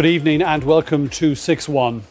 Good evening and welcome to 6 1.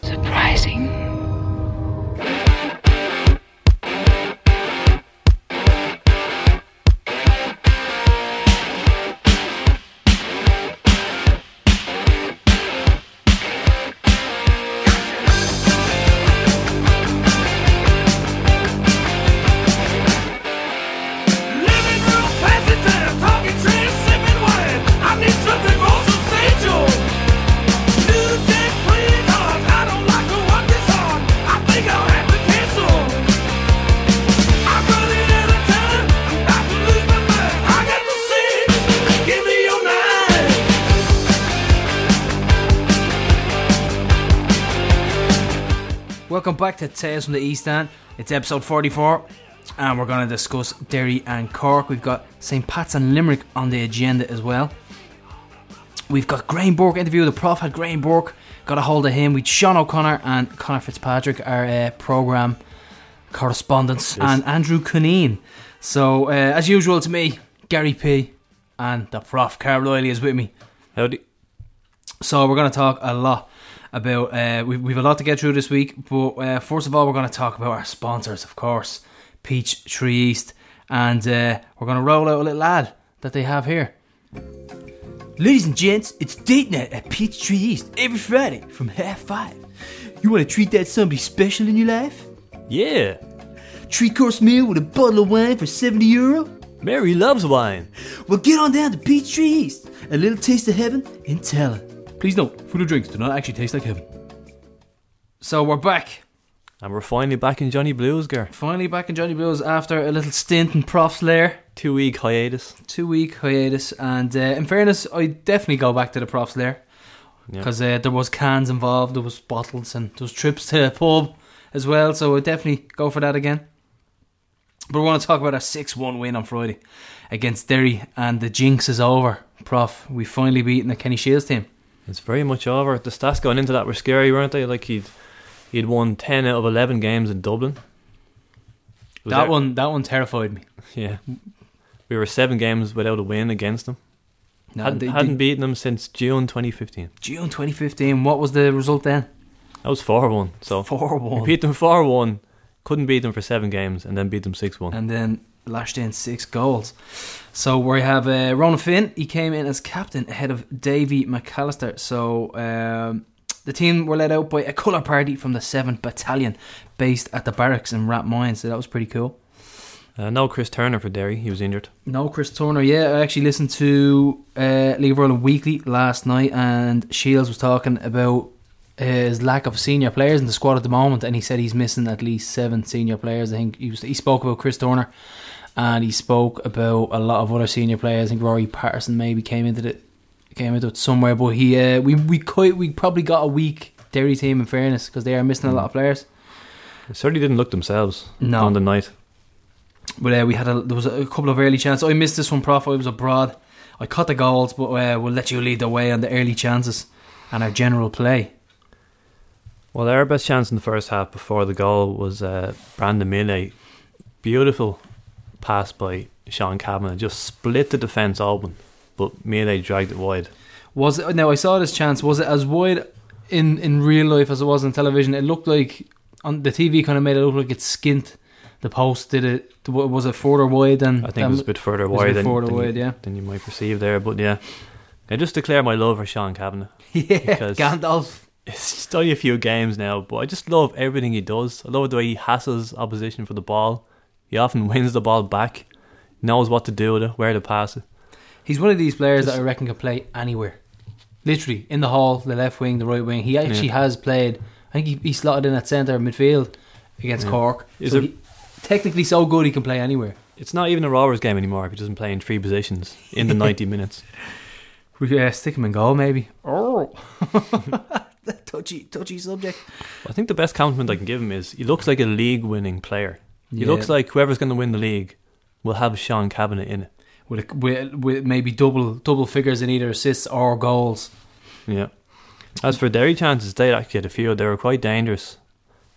Tales from the East End. It's episode 44, and we're going to discuss Derry and Cork. We've got St. Pat's and Limerick on the agenda as well. We've got Graham Burke interview. The prof had Graham Burke. Got a hold of him. We'd Sean O'Connor and Connor Fitzpatrick, our uh, programme correspondents, and Andrew Cuneen. So, uh, as usual, it's me, Gary P, and the prof, Carl Riley, is with me. Howdy. So we're going to talk a lot about. Uh, we've we've a lot to get through this week, but uh, first of all, we're going to talk about our sponsors, of course, Peach Tree East, and uh, we're going to roll out a little ad that they have here. Ladies and gents, it's date night at Peach Tree East every Friday from half five. You want to treat that somebody special in your life? Yeah. Three course meal with a bottle of wine for seventy euro. Mary loves wine. Well, get on down to Peach Tree East. A little taste of heaven in Tallaght. Please note, food or drinks do not actually taste like heaven. So we're back. And we're finally back in Johnny Blues, Gar. Finally back in Johnny Blues after a little stint in Prof's Lair. Two week hiatus. Two week hiatus. And uh, in fairness, I definitely go back to the Prof's Lair. Yeah. Because uh, there was cans involved, there was bottles, and there was trips to a pub as well. So I definitely go for that again. But we want to talk about our 6 1 win on Friday against Derry. And the jinx is over. Prof, we finally beaten the Kenny Shiels team. It's very much over. The stats going into that were scary, weren't they? Like he'd he'd won ten out of eleven games in Dublin. That one, that one terrified me. Yeah. We were seven games without a win against them. No, hadn't, they- hadn't they- beaten them since June 2015. June 2015. What was the result then? That was 4 1. So Four we one, beat them 4 1, couldn't beat them for seven games, and then beat them 6 1. and then lashed in six goals. So we have uh, Ronan Finn. He came in as captain ahead of Davy McAllister. So um, the team were led out by a colour party from the Seventh Battalion, based at the barracks in Rathmines. So that was pretty cool. Uh, no Chris Turner for Derry, he was injured. No Chris Turner. Yeah, I actually listened to uh, League of Ireland Weekly last night, and Shiels was talking about his lack of senior players in the squad at the moment, and he said he's missing at least seven senior players. I think he, was, he spoke about Chris Turner, and he spoke about a lot of other senior players. I think Rory Patterson maybe came into the came into it somewhere, but he uh, we we quite we probably got a weak Derry team in fairness because they are missing a lot of players. They certainly didn't look themselves No. on the night. But uh, we had a there was a couple of early chances. I missed this one, Prof. I was abroad. I caught the goals, but uh, we'll let you lead the way on the early chances and our general play. Well, our best chance in the first half before the goal was uh, Brandon Miele. Beautiful pass by Sean Kavanagh. Just split the defence open, but Milley dragged it wide. Was it now? I saw this chance. Was it as wide in in real life as it was on television? It looked like on the TV kind of made it look like it skint the post. Did it? Was it further wide than? I think it was a bit further it was a wide than, further than, wide, you, yeah. than you might perceive there. But yeah, I just declare my love for Sean Kavanagh. yeah, because- Gandalf. It's just only a few games now, but I just love everything he does. I love the way he hassles opposition for the ball. He often wins the ball back, knows what to do with it, where to pass it. He's one of these players Just- that I reckon can play anywhere. Literally in the hall, the left wing, the right wing. He actually Yeah. has played. I think he, he slotted in at centre midfield against Yeah. Cork. Is so it- he, technically so good he can play anywhere. It's not even a Rovers game anymore if he doesn't play in three positions in the 90 minutes. We uh, stick him in goal, maybe. Oh, touchy, touchy subject. I think the best compliment I can give him is he looks like a league winning player. He Yeah. looks like whoever's going to win the league will have Sean Kavanagh in it. with, a, with with maybe double double figures in either assists or goals. Yeah. As for Derry chances, they actually had a few. They were quite dangerous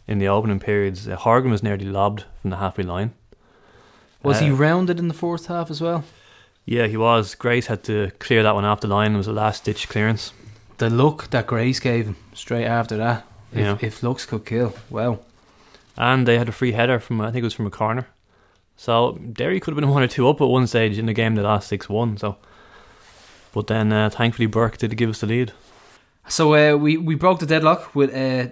in the opening periods. Uh, Horgan was nearly lobbed from the halfway line. Was he Uh, rounded in the fourth half as well? Yeah, he was. Grace had to clear that one off the line. It was a last ditch clearance. The look that Grace gave him straight after that. If, Yeah. if looks could kill, well, And they had a free header from I think it was from a corner. So Derry could have been one or two up at one stage in the game. They lost six one. So, but then uh, thankfully Burke did give us the lead. So uh, we we broke the deadlock with. Uh,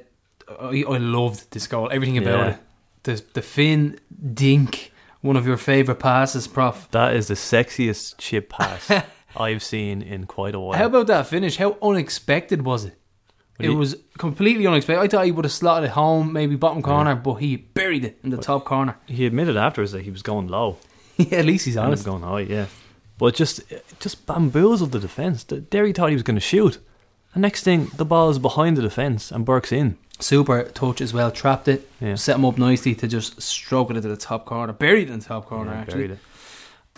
I, I loved this goal. Everything about Yeah. it. The the Finn dink, one of your favorite passes, Prof. That is the sexiest chip pass I've seen in quite a while. How about that finish? How unexpected was it? But it he- was completely unexpected. I thought he would have slotted it home, maybe bottom corner, but he buried it in the top corner. he admitted afterwards that he was going low. yeah, at least he's honest. going high, yeah. But just just bamboozled the defence. Derry thought he was going to shoot. And next thing, the ball is behind the defence and Burke's in. Super touch as well, trapped it, Yeah. set him up nicely to just stroke it into the top corner, buried it in the top corner Yeah, actually.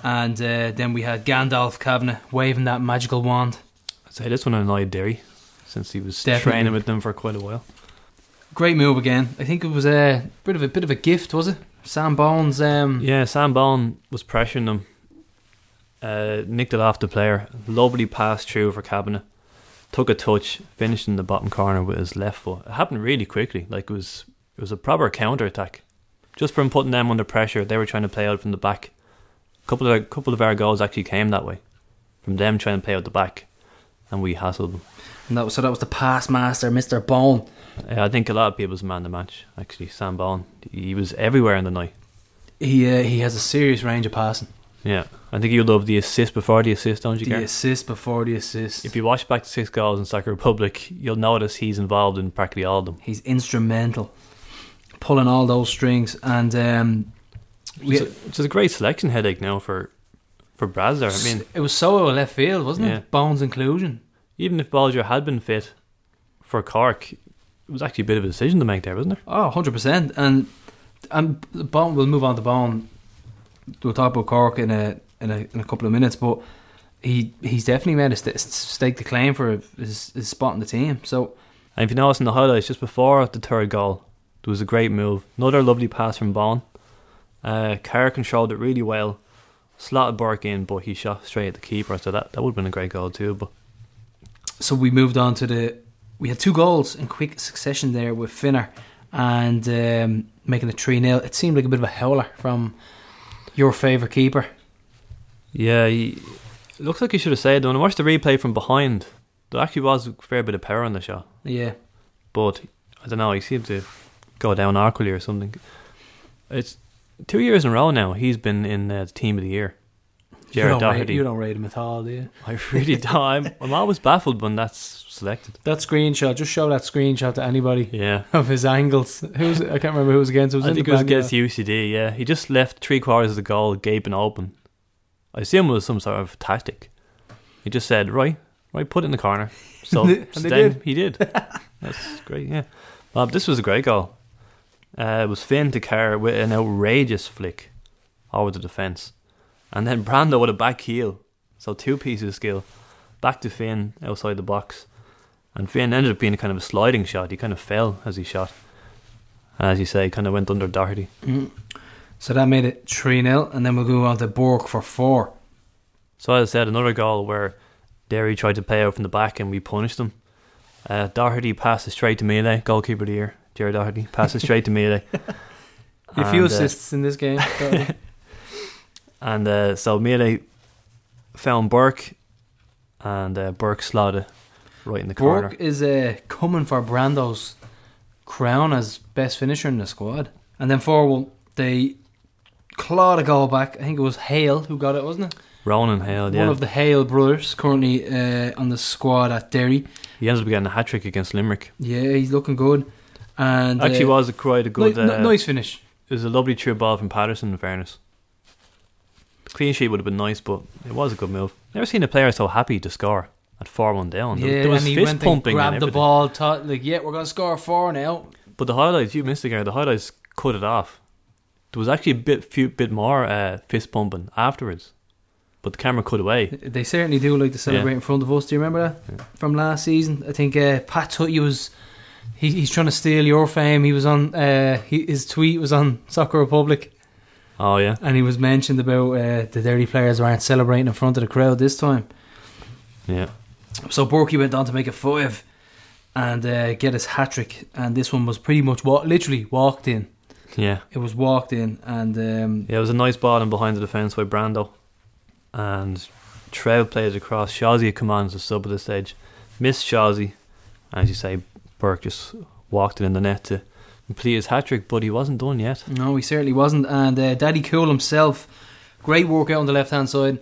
And uh, then we had Gandalf Kavanagh waving that magical wand. I'd say this one annoyed Derry since he was Definitely. training with them for quite a while. Great move again. I think it was a bit of a bit of a gift, was it? Sam Bones. Um, Yeah, Sam Bone was pressuring them. Uh, nicked it off the player. Lovely pass through for Kavanagh. Took a touch, finished in the bottom corner with his left foot. It happened really quickly. Like it was, it was a proper counter attack. Just from putting them under pressure, they were trying to play out from the back. A couple of couple of our goals actually came that way, from them trying to play out the back, and we hassled them. and that was, so that was the pass master, Mister Bone. Uh, I think a lot of people's man of the match. Actually, Sam Bone, he was everywhere in the night. He uh, he has a serious range of passing. Yeah, I think you love the assist before the assist, don't you, The assist before the assist. If you watch back to six goals in Soccer Republic, you'll notice he's involved in practically all of them. He's instrumental, pulling all those strings, and um, Which is, a, which is a great selection headache now for for Brazzer. I mean, it was so out of left field, wasn't Yeah. it? Bones inclusion. even if Bolger had been fit for Cork, it was actually a bit of a decision to make there, wasn't there? Oh, 100 percent. And and Bone. We'll move on to Bone. We'll talk about Cork in a in a in a couple of minutes, but he he's definitely made a st- stake the claim for his, his spot in the team. So And if you notice in the highlights, just before the third goal, there was a great move. Another lovely pass from Bond. Uh, Carr controlled it really well. Slotted Burke in, but he shot straight at the keeper, so that, that would have been a great goal too. But so we moved on to the. We had two goals in quick succession there with Finner and um, making the 3 0. It seemed like a bit of a howler from your favourite keeper. yeah, he, looks like he should have said. When I watched the replay from behind, there actually was a fair bit of power on the shot. Yeah. but I don't know. He seemed to go down awkwardly or something. It's two years in a row now. He's been in uh, the team of the year. You Jared rate, Doherty. you don't rate him at all, do you? I really don't. I'm, I'm always baffled when that's selected. That screenshot, just show that screenshot to anybody Yeah. of his angles. Who's I can't remember who was against. It was I in think the it was against. UCD. Yeah, he just left three quarters of the goal gaping open. I assume it was some sort of tactic. He just said, "Right, right, put it in the corner." So, And so they then did. he did. That's great. Yeah, well, this was a great goal. Uh, it was Finn to Carr with an outrageous flick over the defence, and then Brando with a back heel. So two pieces of skill, back to Finn outside the box, and Finn ended up being a kind of a sliding shot. He kind of fell as he shot. And as you say, kind of went under Doherty. Mm. So that made it 3 0, and then we'll go on to Bork for 4. So as I said, another goal where Derry tried to play out from the back and we punished them. Uh, Doherty passes straight to Miele, goalkeeper of the year. Gerard Doherty passes straight to Miele. A few And, uh, assists in this game. And uh, so Miele found Burke, and uh, Burke slotted right in the corner. Bork is uh, coming for Brando's crown as best finisher in the squad. And then 4 1, they clawed a goal back. I think it was Hale who got it, wasn't it? Ronan Hale, yeah. One of the Hale brothers, currently uh, on the squad at Derry. he ends up getting a hat trick against Limerick. Yeah, he's looking good. And Actually, uh, was a quite a good. ni- uh, nice finish. It was a lovely true ball from Patterson. In fairness, the clean sheet would have been nice, but it was a good move. Never seen a player so happy to score at four one down. There- Yeah, there was and he fist went and pumping, grabbed the ball, taught, like, yeah, we're going to score four now. But the highlights, you missed again. The highlights cut it off. There was actually a bit, few, bit more uh, fist pumping afterwards, but the camera cut away. They certainly do like to celebrate Yeah. in front of us. Do you remember that from last season? I think uh, Pat Tutty was. He, he's trying to steal your fame. He was on. Uh, he, his tweet was on Soccer Republic, Oh yeah, and he was mentioned about uh, the dirty players weren't celebrating in front of the crowd this time. yeah. So Borky went on to make a five and uh, get his hat trick. And this one was pretty much wa- literally walked in. Yeah. It was walked in, and um, Yeah, it was a nice ball in behind the defence by Brando. And Trev played it across. Shawsy commands come on as a sub at this stage. Missed Shawsy. As you say, Burke just walked it in the net to complete his hat trick, but he wasn't done yet. no, he certainly wasn't. And uh, Daddy Cool himself, great work out on the left hand side,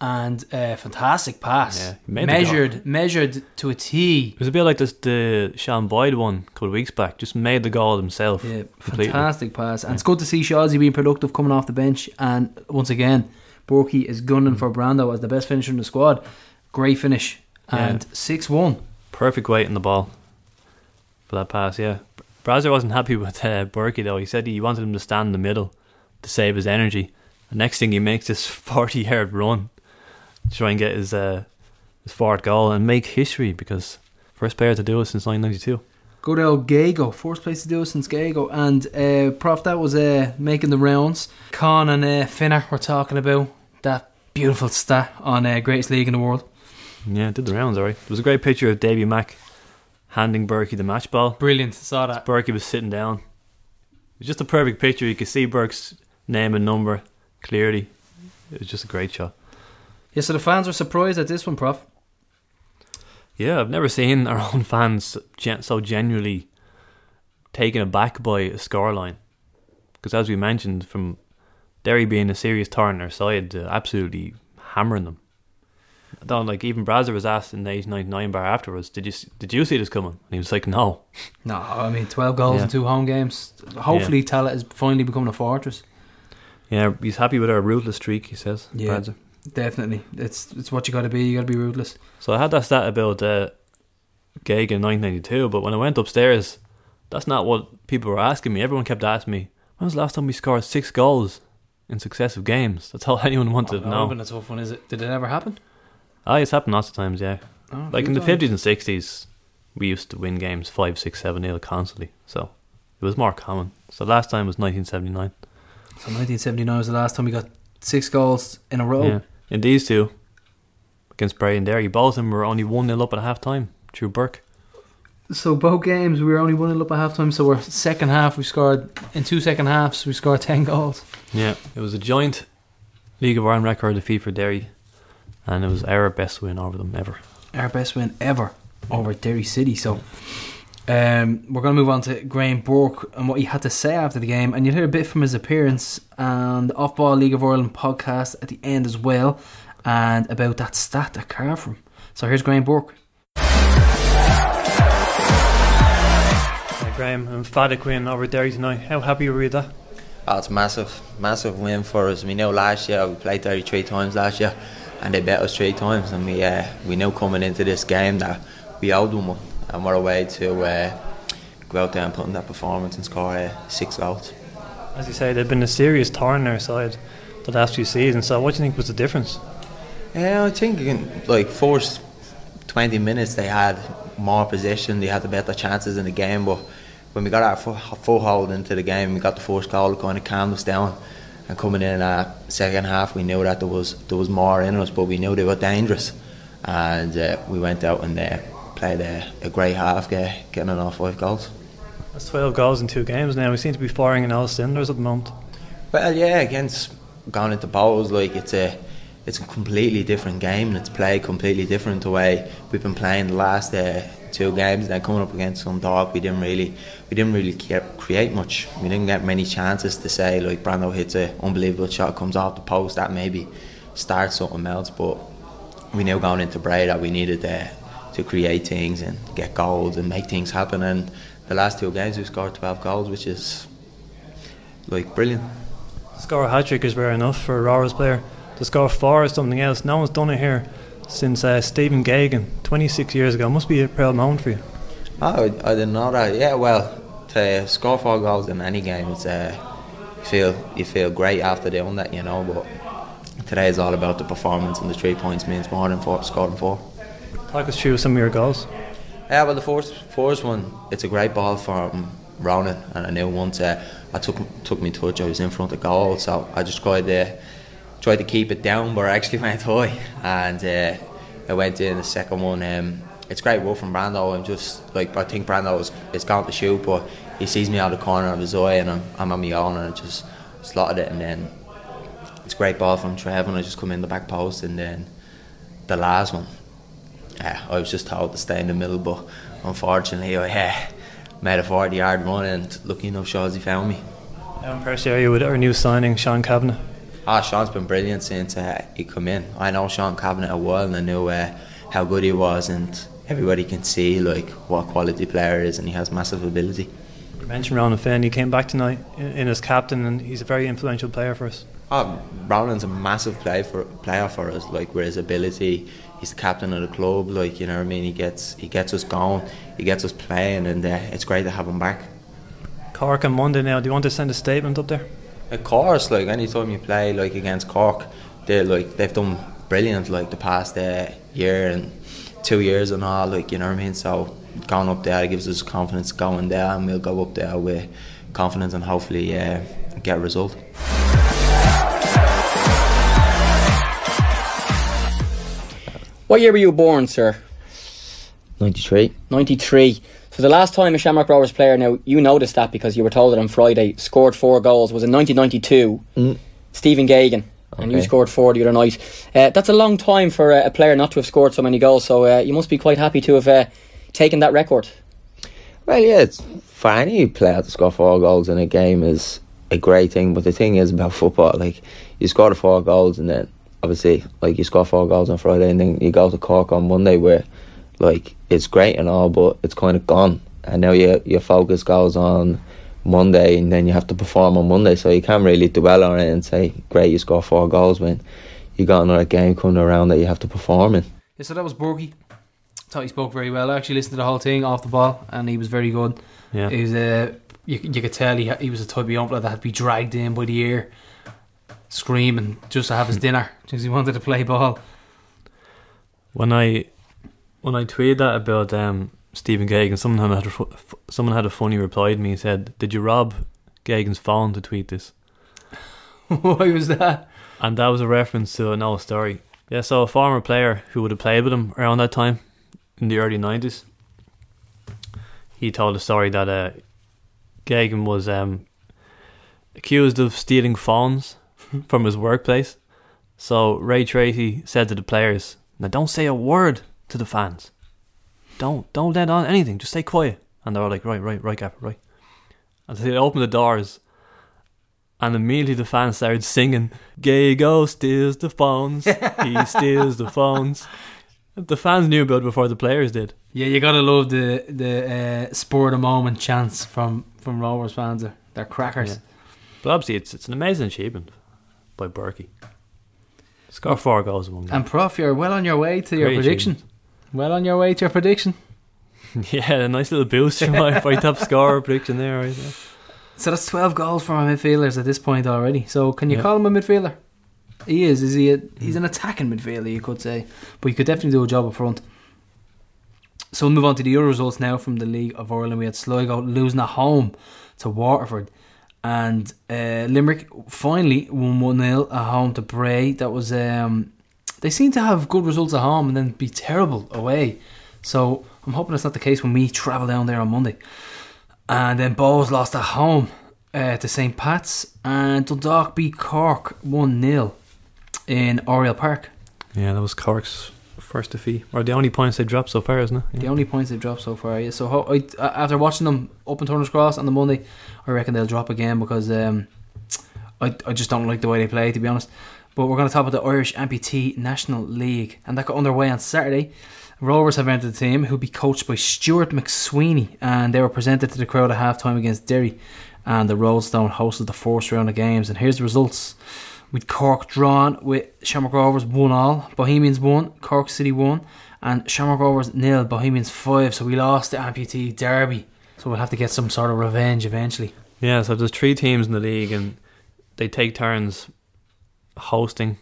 and uh, fantastic pass. Yeah, he made the measured, measured to a T. It was a bit like this, the Sean Boyd one a couple of weeks back. Just made the goal himself. Yeah, completely. fantastic pass. And it's good to see Shawsy being productive coming off the bench. And once again, Borky is gunning for Brando as the best finisher in the squad. Great finish. Yeah. And 6 1. Perfect weight in the ball for that pass, yeah. Brazer wasn't happy with uh, Berkey though. He said he wanted him to stand in the middle to save his energy. The next thing he makes this 40 yard run to try and get his, uh, his fourth goal and make history because first player to do it since 1992. Good old Gago. First place to do it since Gago. And uh, Prof, that was uh, making the rounds. Con and uh, Finner were talking about that beautiful stat on uh, Greatest League in the World. Yeah, did the rounds alright. There was a great picture of Davy Mack handing Berkey the match ball. Brilliant. Saw that. Berkey was sitting down. It was just a perfect picture. You could see Burke's name and number clearly. It was just a great shot. Yeah, so the fans were surprised at this one, Prof. Yeah, I've never seen our own fans gen- so genuinely taken aback by a scoreline. Because as we mentioned, from Derry being a serious thorn in their side, uh, absolutely hammering them. I don't like even Brazzer was asked in the 899 bar afterwards, did you did you see this coming? And he was like, no. No, I mean, 12 goals Yeah. in two home games. Hopefully, Tallaght is finally becoming a fortress. Yeah, he's happy with our ruthless streak, he says. Yeah. Brazzer. Definitely. It's it's what you got to be. You got to be ruthless. So I had that stat about uh, Gag in 1992, but when I went upstairs, that's not what people were asking me. Everyone kept asking me, when was the last time we scored six goals in successive games? That's all anyone wanted to Oh, know. been a tough one, is it? Did it ever happen? Ah, it's happened lots of times, yeah. Oh, Like in the. 50s and 60s, we used to win games 5, 6, 7 nil constantly. So it was more common. So last time was 1979. So 1979 was the last time we got six goals in a row. Yeah. In these two, against Bray and Derry, both of them were only 1 nil up at half time through Burke. So both games we were only one 0 up at half time. So our second half we scored in two second halves we scored ten goals. Yeah, it was a joint League of Ireland record defeat for Derry, and it was our best win over them ever. Our best win ever over Derry City. So um, we're going to move on to Graham Burke and what he had to say after the game, and you'll hear a bit from his appearance and the Off Ball League of Ireland podcast at the end as well, and about that stat that carved from. So here's Graham Burke. Yeah, Graham, emphatic win over Derry tonight. How happy were you with that? Oh, it's massive, massive win for us. We know last year we played Derry three times last year, and they bet us three times. And we uh, we know coming into this game that we owed them one, and we're away to uh, go out there and put in that performance and score uh, six goals. As you say, they've been a serious thorn in their side the last few seasons. So, what do you think was the difference? Yeah, I think in like first twenty minutes they had more possession, they had the better chances in the game, but when we got our full, full hold into the game, we got the first goal, it kind of calmed us down. And coming in that second half, we knew that there was there was more in us, but we knew they were dangerous, and uh, we went out and uh, played a, a great half, uh, getting on all five goals. That's 12 goals in two games now. We seem to be firing in all cylinders at the moment. Well, yeah, against going into Bohs, like it's a it's a completely different game and it's played completely different the way we've been playing the last uh, two games. Then coming up against some dog, we didn't really we didn't really create much. We didn't get many chances to say like Brando hits an unbelievable shot, comes off the post that maybe starts something else. But we knew going into Bray that we needed uh, to create things and get goals and make things happen. And the last two games we scored twelve goals, which is like brilliant. Score a hat trick is rare enough for a Roars player. To score four is something else. No one's done it here since uh, Stephen Geoghegan 26 years ago. Must be a proud moment for you. Oh, I I didn't know that. Yeah, well, to score four goals in any game, it's uh, you feel you feel great after doing that, you know. But today is all about the performance, and the three points means more than four, scoring four. Talk us through some of your goals. Yeah, well, the first first one, it's a great ball from Ronan, and I knew once uh, I took took me touch, I was in front of goal, so I just tried to tried to keep it down, but I actually went high, and uh, I went in the second one. Um, it's great work from Brando. I'm just like I think Brando is, is going to shoot, but he sees me out of the corner of his eye, and I'm, I'm on my own, and I just slotted it, and then it's a great ball from Trev, and I just come in the back post, and then the last one, uh, I was just told to stay in the middle, but unfortunately, I uh, made a 40 yard run, and lucky enough, Shawsy found me. How impressed are you with our new signing, Sean Kavanagh? Ah, Sean's been brilliant since uh, he come in. I know Sean Kavanagh a while, and I knew uh, how good he was, and everybody can see like what a quality player he is, and he has massive ability. You mentioned Ronan Finn. He came back tonight in, as captain, and he's a very influential player for us. Oh, Rowland's a massive play for player for us. Like with his ability, he's the captain of the club. Like you know what I mean. He gets he gets us going. He gets us playing, and uh, it's great to have him back. Cork on Monday now. Do you want to send a statement up there? Of course, like anytime you play like against Cork, they like they've done brilliant like the past uh, year and two years and all. Like you know what I mean. So going up there gives us confidence going there, and we'll go up there with confidence and hopefully uh, get a result. What year were you born, sir? 93. 93. So the last time a Shamrock Rovers player, now you noticed that because you were told it on Friday, scored four goals was in 1992. Stephen Geoghegan. And you scored four the other night. Uh, that's a long time for a player not to have scored so many goals. So uh, you must be quite happy to have uh, taken that record. Well, yeah, it's, for any player to score four goals in a game is a great thing. But the thing is about football, like you score the four goals and then obviously, like you score four goals on Friday and then you go to Cork on Monday, where like it's great and all, but it's kind of gone. And now your your focus goes on Monday, and then you have to perform on Monday, so you can't really dwell on it and say, "Great, you score four goals." When you got another game coming around that you have to perform in. Yeah, so that was Borgie. Thought he spoke very well. I actually listened to the whole thing off the ball, and he was very good. Yeah. He was uh, you, you could tell he, he was a type of young player that had to be dragged in by the ear, screaming just to have his dinner because he wanted to play ball. When I when I tweeted that about um, Stephen Geoghegan, someone had a, someone had a funny reply to me. and said, "Did you rob Geoghegan's phone to tweet this?" Why was that? And that was a reference to an old story. Yeah, so a former player who would have played with him around that time in the early nineties. He told a story that uh, Gagan was um, accused of stealing phones from his workplace. So Ray Treacy said to the players, "Now don't say a word to the fans. Don't don't let on anything. Just stay quiet." And they were like, "Right, right, right, Gaffer, right." And so they opened the doors, and immediately the fans started singing, "Gay Gago steals the phones, he steals the phones. The fans knew about it before the players did. Yeah, you gotta love the the uh, spur of the moment chants from from Rovers fans. They're, they're crackers. Yeah. But obviously, it's it's an amazing achievement by Berkey. Score four goals in one game. And Prof, you're well on your way to your Great prediction. Well on your way to your prediction. yeah, a nice little boost for my, my top scorer prediction there, right? there. So that's 12 goals for our midfielders at this point already. So can you Yeah. call him a midfielder? He is. Is he? A, he's an attacking midfielder, you could say, but he could definitely do a job up front. So we'll move on to the other results now from the League of Ireland. We had Sligo losing at home to Waterford, and uh, Limerick finally won one 0 at home to Bray. That was um, they seem to have good results at home and then be terrible away. So I'm hoping that's not the case when we travel down there on Monday. And then Bohs lost at home uh, to St. Pat's, and Dundalk beat Cork 1 0 in Oriel Park. Yeah, that was Cork's first defeat, or the only points they dropped so far, isn't it? The only points they've dropped so far. Yeah. So ho- I, after watching them up in Turner's Cross on the Monday, I reckon they'll drop again because um, I, I just don't like the way they play, to be honest. But we're going to talk about the Irish Amputee National League, and that got underway on Saturday. Rovers have entered the team, who'll be coached by Stuart McSweeney, and they were presented to the crowd at halftime against Derry. And the Roadstone hosted the first round of games. And here's the results with Cork drawn with Shamrock Rovers 1 all, Bohemians 1, Cork City 1, and Shamrock Rovers nil, Bohemians 5. So we lost the amputee derby. So we'll have to get some sort of revenge eventually. Yeah, so there's three teams in the league, and they take turns hosting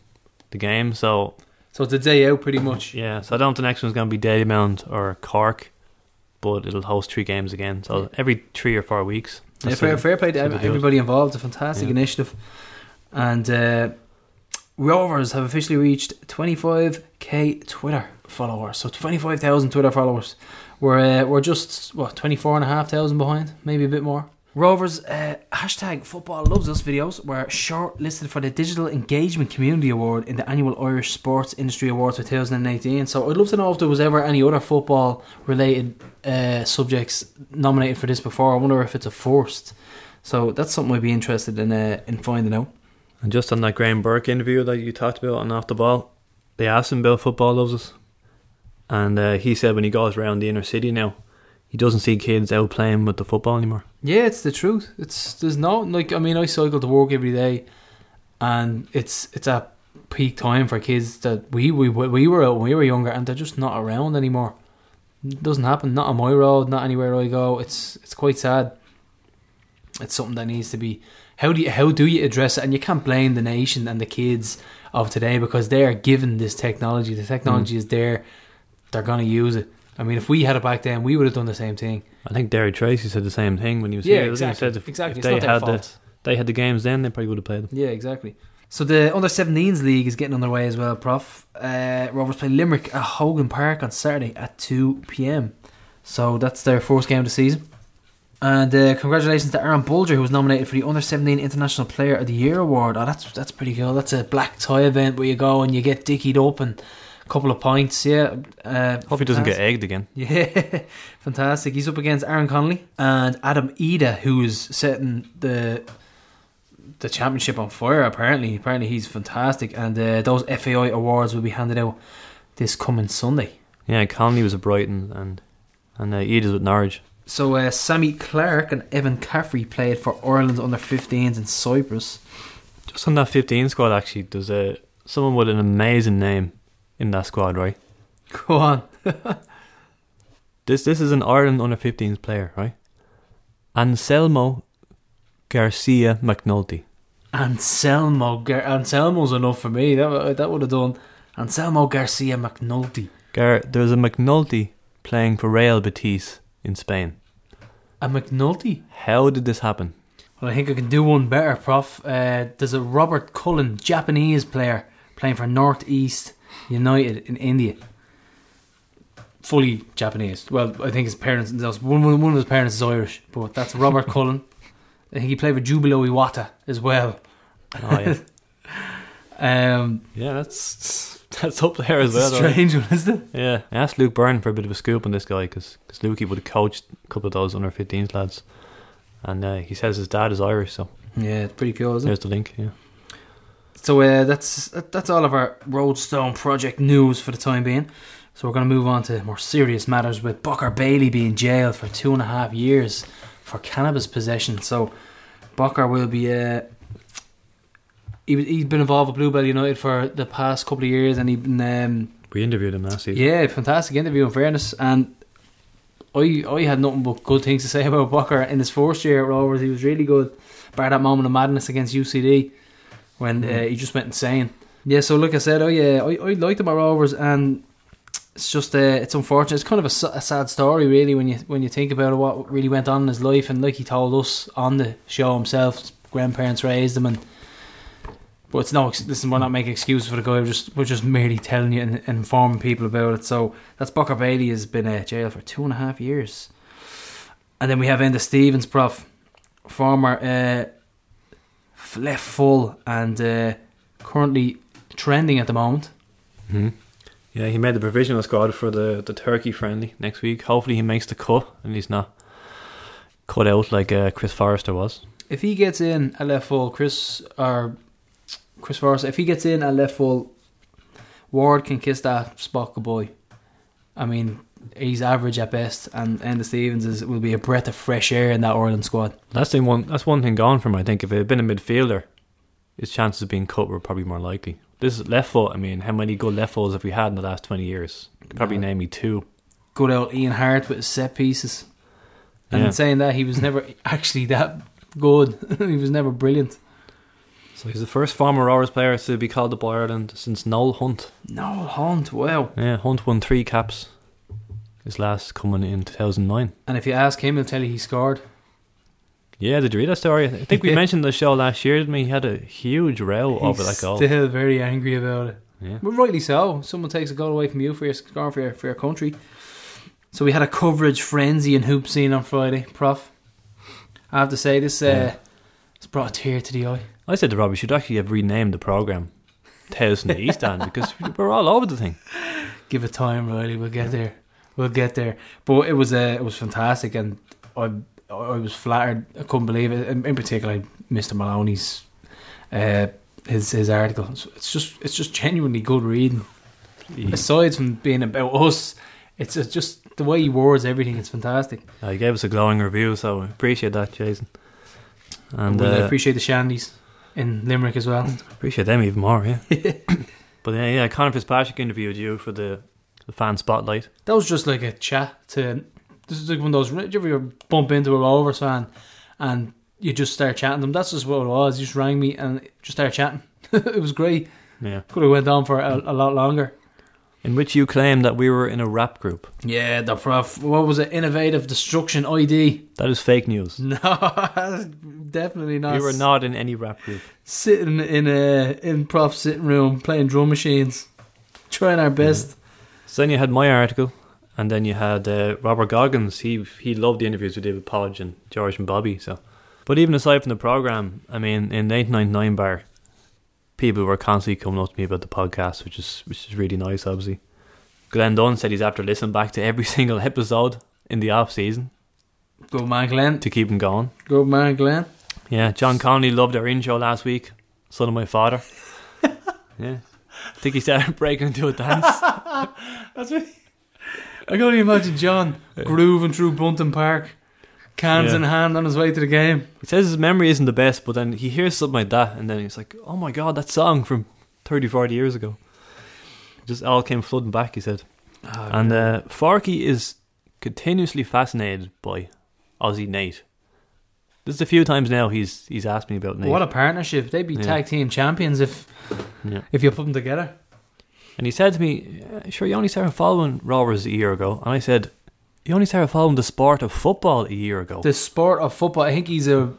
the game. So So it's a day out pretty much. yeah, so I don't if the next one's going to be Dalymount or Cork, but it'll host three games again. So every three or four weeks. Yeah, fair, fair play to that's how ev- they do it. everybody involved. It's a fantastic Yeah. initiative. And uh, Rovers have officially reached 25k Twitter followers. So 25,000 Twitter followers. We're, uh, we're just, what, 24,500 behind? Maybe a bit more. Rovers, uh, hashtag football loves us videos were shortlisted for the Digital Engagement Community Award in the annual Irish Sports Industry Awards for 2018. So I'd love to know if there was ever any other football related uh, subjects nominated for this before. I wonder if it's a first. So that's something I'd be interested in uh, in finding out. And just on that Graham Burke interview that you talked about on the Ball, they asked him about football loves us. And uh, he said when he goes around the inner city now, he doesn't see kids out playing with the football anymore. Yeah, it's the truth. It's there's no like I mean I cycle to work every day, and it's it's a peak time for kids that we we we were out when we were younger, and they're just not around anymore. It doesn't happen. Not on my road. Not anywhere I go. It's it's quite sad. It's something that needs to be. How do you how do you address it? And you can't blame the nation and the kids of today because they are given this technology. The technology mm. is there. They're gonna use it. I mean, if we had it back then, we would have done the same thing. I think Derry Tracy said the same thing when he was Yeah, here. exactly. He said if, Exactly. if It's they had fault. the they had the games then, they probably would have played them. Yeah, exactly. So the under 17s league is getting underway as well, Prof. Uh, Rovers play Limerick at Hogan Park on Saturday at 2 p.m. So that's their first game of the season. And uh, congratulations to Aaron Bolger, who was nominated for the Under 17 International Player of the Year award. Oh, that's that's pretty cool. That's a black tie event where you go and you get dickied up and couple of points. Yeah. Uh, Hope he doesn't get egged again. Yeah, fantastic. He's up against Aaron Connolly and Adam Idah, who's setting the the championship on fire. Apparently, apparently he's fantastic, and uh, those FAI awards will be handed out this coming Sunday. Yeah, Connolly was at Brighton and and uh, Idah with Norwich. So uh, Sammy Clark and Evan Caffrey played for Ireland's under 15s in Cyprus. Just on that 15 squad, actually, there's a someone with an amazing name in that squad, right? Go on. This this is an Ireland under 15s player, right? Anselmo Garcia McNulty. Anselmo, Gar- Anselmo's enough for me. That that would have done. Anselmo Garcia McNulty. Gar, there's a McNulty playing for Real Betis in Spain. A McNulty. How did this happen? Well, I think I can do one better, Prof. Uh, there's a Robert Cullen, Japanese player, playing for Northeast United in India. Fully Japanese. Well, I think his parents, one, one, one one of his parents is Irish, but that's Robert Cullen. I think he played with Jubilo Iwata as well. Oh yeah, Um, yeah, that's that's up there as well. strange one, isn't it? Yeah, I asked Luke Byrne for a bit of a scoop on this guy because Lukey would have coached a couple of those under 15s lads, and uh, he says his dad is Irish, so Yeah, it's pretty cool, isn't it? there's the link. Yeah. So uh, that's that- that's all of our Roadstone project news for the time being. So we're going to move on to more serious matters with Booker Bailey being jailed for two and a half years for cannabis possession. So Booker will be uh, he, he's been involved with Bluebell United for the past couple of years, and been um, We interviewed him last season. yeah, fantastic interview. In fairness, and I I had nothing but good things to say about Booker in his first year at Rovers. He was really good. Bar that moment of madness against UCD when uh, he just went insane. Yeah, so like I said, I uh, I, I liked at Rovers, and it's just uh, it's unfortunate. It's kind of a sad story, really, when you when you think about it, what really went on in his life. And like he told us on the show himself, his grandparents raised him, and but it's no. Listen, we're not making excuses for the guy. We're just we're just merely telling you and, and informing people about it. So that's Booker Bailey has been in jail for two and a half years, and then we have Enda Stevens, prof, former uh, left full and uh, currently trending at the moment. hmm Yeah, he made the provisional squad for the, the Turkey friendly next week. Hopefully, he makes the cut and he's not cut out like uh, Chris Forrester was. If he gets in at left full, Chris or Chris Forrester, if he gets in at left full, Ward can kiss that spot goodbye. I mean, he's average at best, and Enda Stevens is will be a breath of fresh air in that Ireland squad. That's the one. That's one thing gone from. him, I think if it had been a midfielder, his chances of being cut were probably more likely. This is left foot. I mean, how many good left foots have we had in the last twenty years? Probably No. name me two. Good old Ian Harte with his set pieces. And Yeah. in saying that, he was never actually that good. he was never brilliant. So he's the first former Rovers player to be called up by Ireland since Noel Hunt. No, Hunt, wow. Yeah, Hunt won three caps. His last coming in two thousand nine. And if you ask him, he'll tell you he scored. Yeah, did you read that story? I think we mentioned the show last year, didn't we? He had a huge row over that goal. Still very angry about it. Yeah. But rightly so. Someone takes a goal away from you for your scoring for your, for your country. So we had a coverage frenzy in hoop scene on Friday, Prof. I have to say this. Uh, It's brought a tear to the eye. I said to Rob, we should actually have renamed the program the East End because we're all over the thing. Give it time, Riley. We'll get there. We'll get there. But it was uh, it was fantastic, and I I was flattered. I couldn't believe it. In, in particular, Mr. Maloney's uh, his his article. It's- just it's just genuinely good reading. He, Aside from being about us, it's just the way he words everything. It's fantastic. uh, he gave us a glowing review, so I appreciate that, Jason. And And I uh, appreciate the Shandies in Limerick as well. appreciate them even more, yeah. but yeah, yeah, Conor Fitzpatrick interviewed you for the, the fan spotlight. That was just like a chat to. This is like one of those. Do you ever bump into a Rovers fan and you just start chatting them? That's just what it was. You just rang me and just started chatting. it was great. Yeah. Could have went on for a, a lot longer. In which you claim that we were in a rap group. Yeah, the prof. What was it? Innovative Destruction ID. That is fake news. No, definitely not. We were not in any rap group. sitting in a in prof sitting room playing drum machines, trying our best. So then you had my article, and then you had uh, Robert Goggins. He he loved the interviews with David Podge and George and Bobby. So, but even aside from the program, I mean, in the eight nine nine bar, people were constantly coming up to me about the podcast, which is which is really nice. Obviously, Glenn Dunn said he's after listening back to every single episode in the off season Good man, Glenn. to keep him going. Good man, Glenn. Yeah, John Connolly loved our intro last week. Son of my father. yeah, think he started breaking into a dance. That's me. I can only imagine John grooving through Bunton Park, cans Yeah. in hand on his way to the game. He says his memory isn't the best, but then he hears something like that, and then he's like, "Oh my god, that song from 30, 40 years ago." It just all came flooding back. He said, and uh, Forky is continuously fascinated by Aussie Nate. This is a few times now he's he's asked me about Nate, What a partnership! They'd be Yeah. tag team champions if Yeah. if you put them together. and he said to me, "Uh, "Sure, you only started following Rovers a year ago," and I said, "You only started following the sport of football a year ago." The sport of football. I think he's a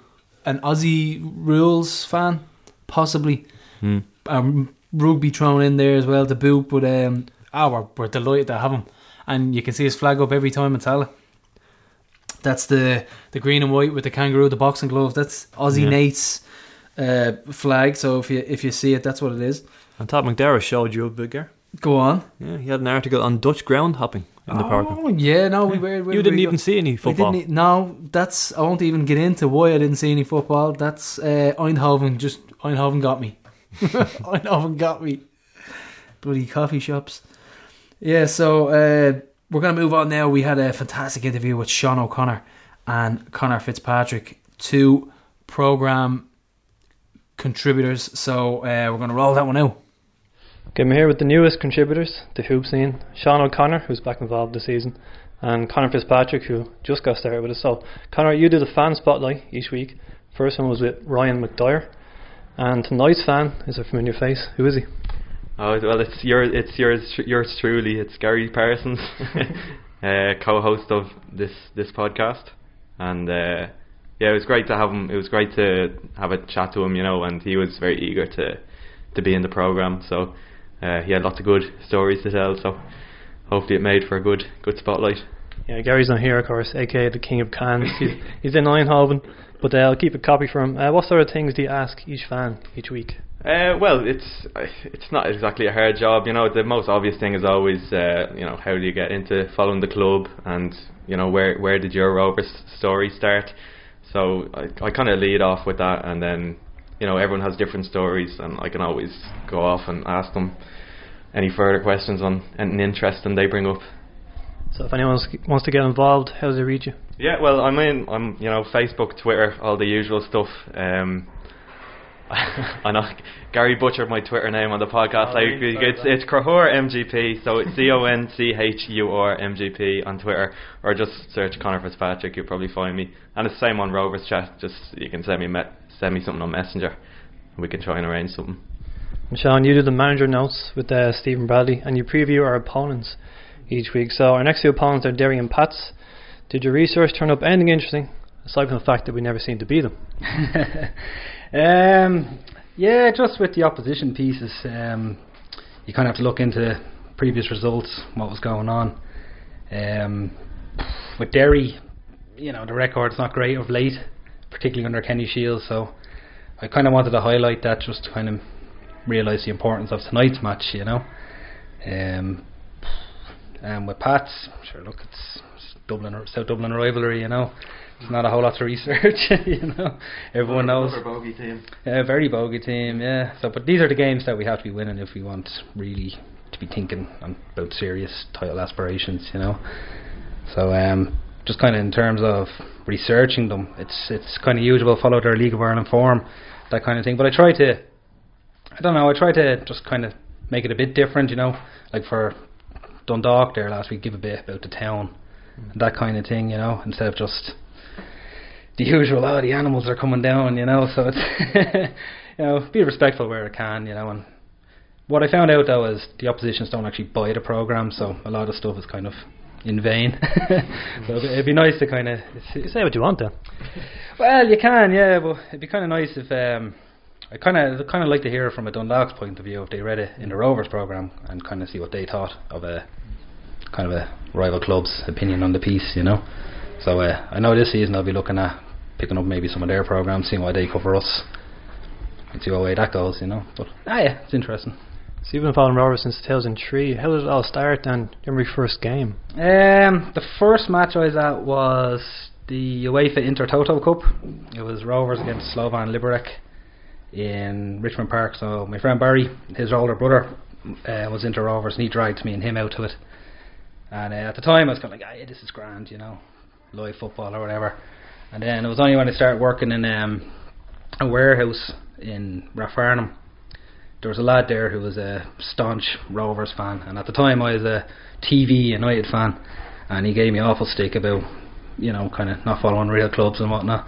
an Aussie rules fan, possibly. Hmm. Um, rugby thrown in there as well to boot. But um, ah, we're, we're delighted to have him, and you can see his flag up every time it's Salah. That's the the green and white with the kangaroo, the boxing glove. That's Aussie Yeah. Nate's uh, flag. So if you if you see it, that's what it is. And Todd McDarrah showed you a bigger. Go on. Yeah, he had an article on Dutch ground hopping in the park. Oh yeah, no, we were. we You didn't we- even see any We football. didn't. No, that's. I won't even get into why I didn't see any football. That's uh, Eindhoven. Just Eindhoven got me. Eindhoven got me. Bloody coffee shops. Yeah. So uh, we're gonna move on now. We had a fantastic interview with Sean O'Connor and Connor Fitzpatrick, two program contributors. So uh, we're gonna roll that one out. Okay, I'm here with the newest contributors to Hoop Scene, Sean O'Connor, who's back involved this season, and Connor Fitzpatrick, who just got started with us. So, Connor, you do the fan spotlight each week. First one was with Ryan McDyer, and tonight's fan is a familiar face. Who is he? Oh well, it's your it's yours yours truly. It's Gary Parsons, uh, co-host of this this podcast, and uh, yeah, it was great to have him. It was great to have a chat to him, you know, and he was very eager to to be in the program. So uh, he had lots of good stories to tell. So hopefully it made for a good good spotlight. Yeah, Gary's not here, of course, aka the King of Cans. he's, he's in Eindhoven, but uh, I'll keep a copy for him. Uh, what sort of things do you ask each fan each week? Uh, well, it's it's not exactly a hard job, you know. The most obvious thing is always, uh, you know, how do you get into following the club, and you know, where where did your Rovers story start? So I, I kind of lead off with that, and then you know, everyone has different stories, and I can always go off and ask them any further questions on anything interesting they bring up. So, if anyone wants- to get involved, how does they reach you? Yeah, well, I'm in. I'm you know Facebook, Twitter, all the usual stuff. Um, I know Gary butchered my Twitter name on the podcast. Oh, like it's about it's Conchur MGP, so it's C O N C H U R M G P on Twitter, or just search Connor Fitzpatrick. You'll probably find me. And it's the same on Rovers Chat. Just you can send me me- send me something on Messenger, and we can try and arrange something. And Sean, you do the manager notes with uh, Stephen Bradley, and you preview our opponents each week. So our next two opponents are Derry and Pats. Did your research turn up anything interesting? aside from the fact that we never seem to beat them? um, yeah, just with the opposition pieces, um, you kind of have to look into previous results, what was going on. Um, with Derry, you know, the record's not great of late, particularly under Kenny Shiels. So I kind of wanted to highlight that just to kind of realise the importance of tonight's match, you know. Um, and with Pats, sure, look, it's, Dublin, South Dublin rivalry, you know. It's not a whole lot to research, you know. Everyone knows. Another bogey team. Yeah, very bogey team, yeah. So, but these are the games that we have to be winning if we want really to be thinking about serious title aspirations, you know. So, um, just kind of in terms of researching them, it's it's kind of usual. Follow their League of Ireland form, that kind of thing. But I try to, I don't know, I try to just kind of make it a bit different, you know. Like for Dundalk there last week, give a bit about the town, and that kind of thing, you know, instead of just the usual, oh, the animals are coming down, you know. So it's, you know, be respectful where it can, you know. And what I found out though is the oppositions don't actually buy the program, so a lot of stuff is kind of in vain. so it'd, it'd be nice to kind of say what you want then. Well, you can, yeah, but it'd be kind of nice if um, I kind of kind of like to hear from a Dundalk's point of view if they read it in the Rovers program and kind of see what they thought of a kind of a rival club's opinion on the piece, you know. So uh, I know this season I'll be looking at picking up maybe some of their programs, seeing why they cover us, and see what way that goes, you know. But ah, yeah, it's interesting. So you've been following Rovers since 2003. How did it all start then? Your first game? Um, the first match I was at was the UEFA Intertoto Cup. It was Rovers against Slovan Liberec in Richmond Park. So my friend Barry, his older brother, uh, was into Rovers, and he dragged me and him out to it. And uh, at the time, I was kind of like, "Ah, this is grand, you know, live football or whatever." And then it was only when I started working in um, a warehouse in Rathfarnham there was a lad there who was a staunch Rovers fan, and at the time I was a TV United fan, and he gave me awful stick about, you know, kind of not following real clubs and whatnot.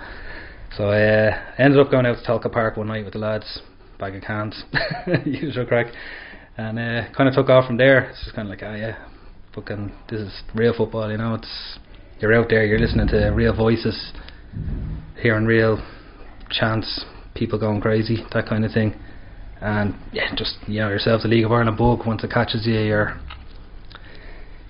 So I uh, ended up going out to Tolka Park one night with the lads, bag of cans, usual crack, and uh, kind of took off from there. It's just kind of like, ah, yeah, fucking, this is real football, you know. It's you're out there, you're listening to real voices, hearing real chants, people going crazy, that kind of thing and yeah, just you know yourselves a League of Ireland bug. Once it catches you, you're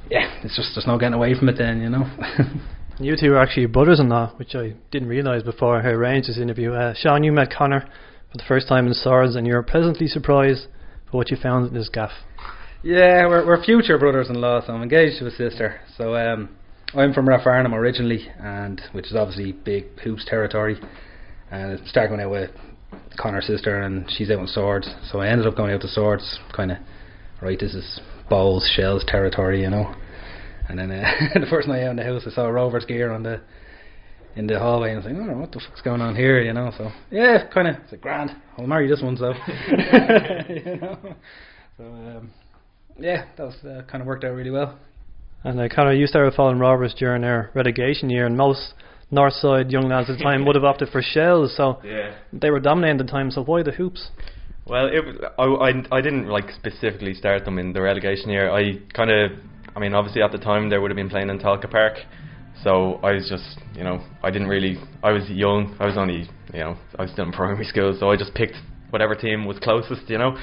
yeah, it's just there's no getting away from it. Then you know. You two are actually brothers in law, which I didn't realise before I arranged this interview. Uh, Sean, you met Connor for the first time in Swords, and you were pleasantly surprised for what you found in his gaff. yeah, we're we're future brothers-in-law, so I'm engaged to a sister. So um, I'm from Rathfarnham originally, and which is obviously big hoops territory. And I started going out with Connor's sister, and she's out in Swords. So I ended up going out to Swords, kind of right. This is Bohs, Shels territory, you know. And then uh, the first night out in the house, I saw Rover's gear on the in the hallway, and I was like, oh, what the fuck's going on here, you know? So yeah, kind of, it's like grand. I'll marry this one, so you know. So um, yeah, that was uh, kind of worked out really well. And uh, Connor, you started following Rovers during their relegation year, and most North Side young lads at the time would have opted for Shels, so Yeah. they were dominating the time. So why the hoops? Well, it, I, I, I didn't like specifically start them in the relegation year. I kind of, I mean, obviously at the time they would have been playing in Tolka Park, so I was just, you know, I didn't really. I was young. I was only, you know, I was still in primary school, so I just picked whatever team was closest, you know.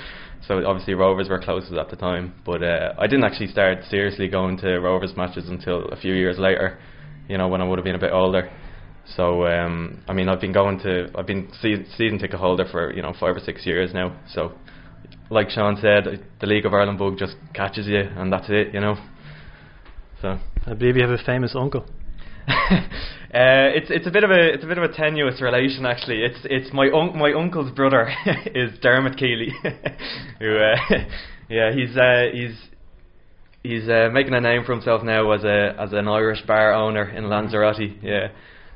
So obviously Rovers were closest at the time, but uh, I didn't actually start seriously going to Rovers matches until a few years later, you know, when I would have been a bit older. So um, I mean, I've been going to, I've been se- season ticket holder for you know five or six years now. So, like Sean said, the League of Ireland bug just catches you, and that's it, you know. So. I believe you have a famous uncle. Uh, it's it's a bit of a it's a bit of a tenuous relation actually. It's it's my un- my uncle's brother is Dermot Keely, who uh, yeah he's uh, he's he's uh, making a name for himself now as a as an Irish bar owner in Lanzarote. Yeah,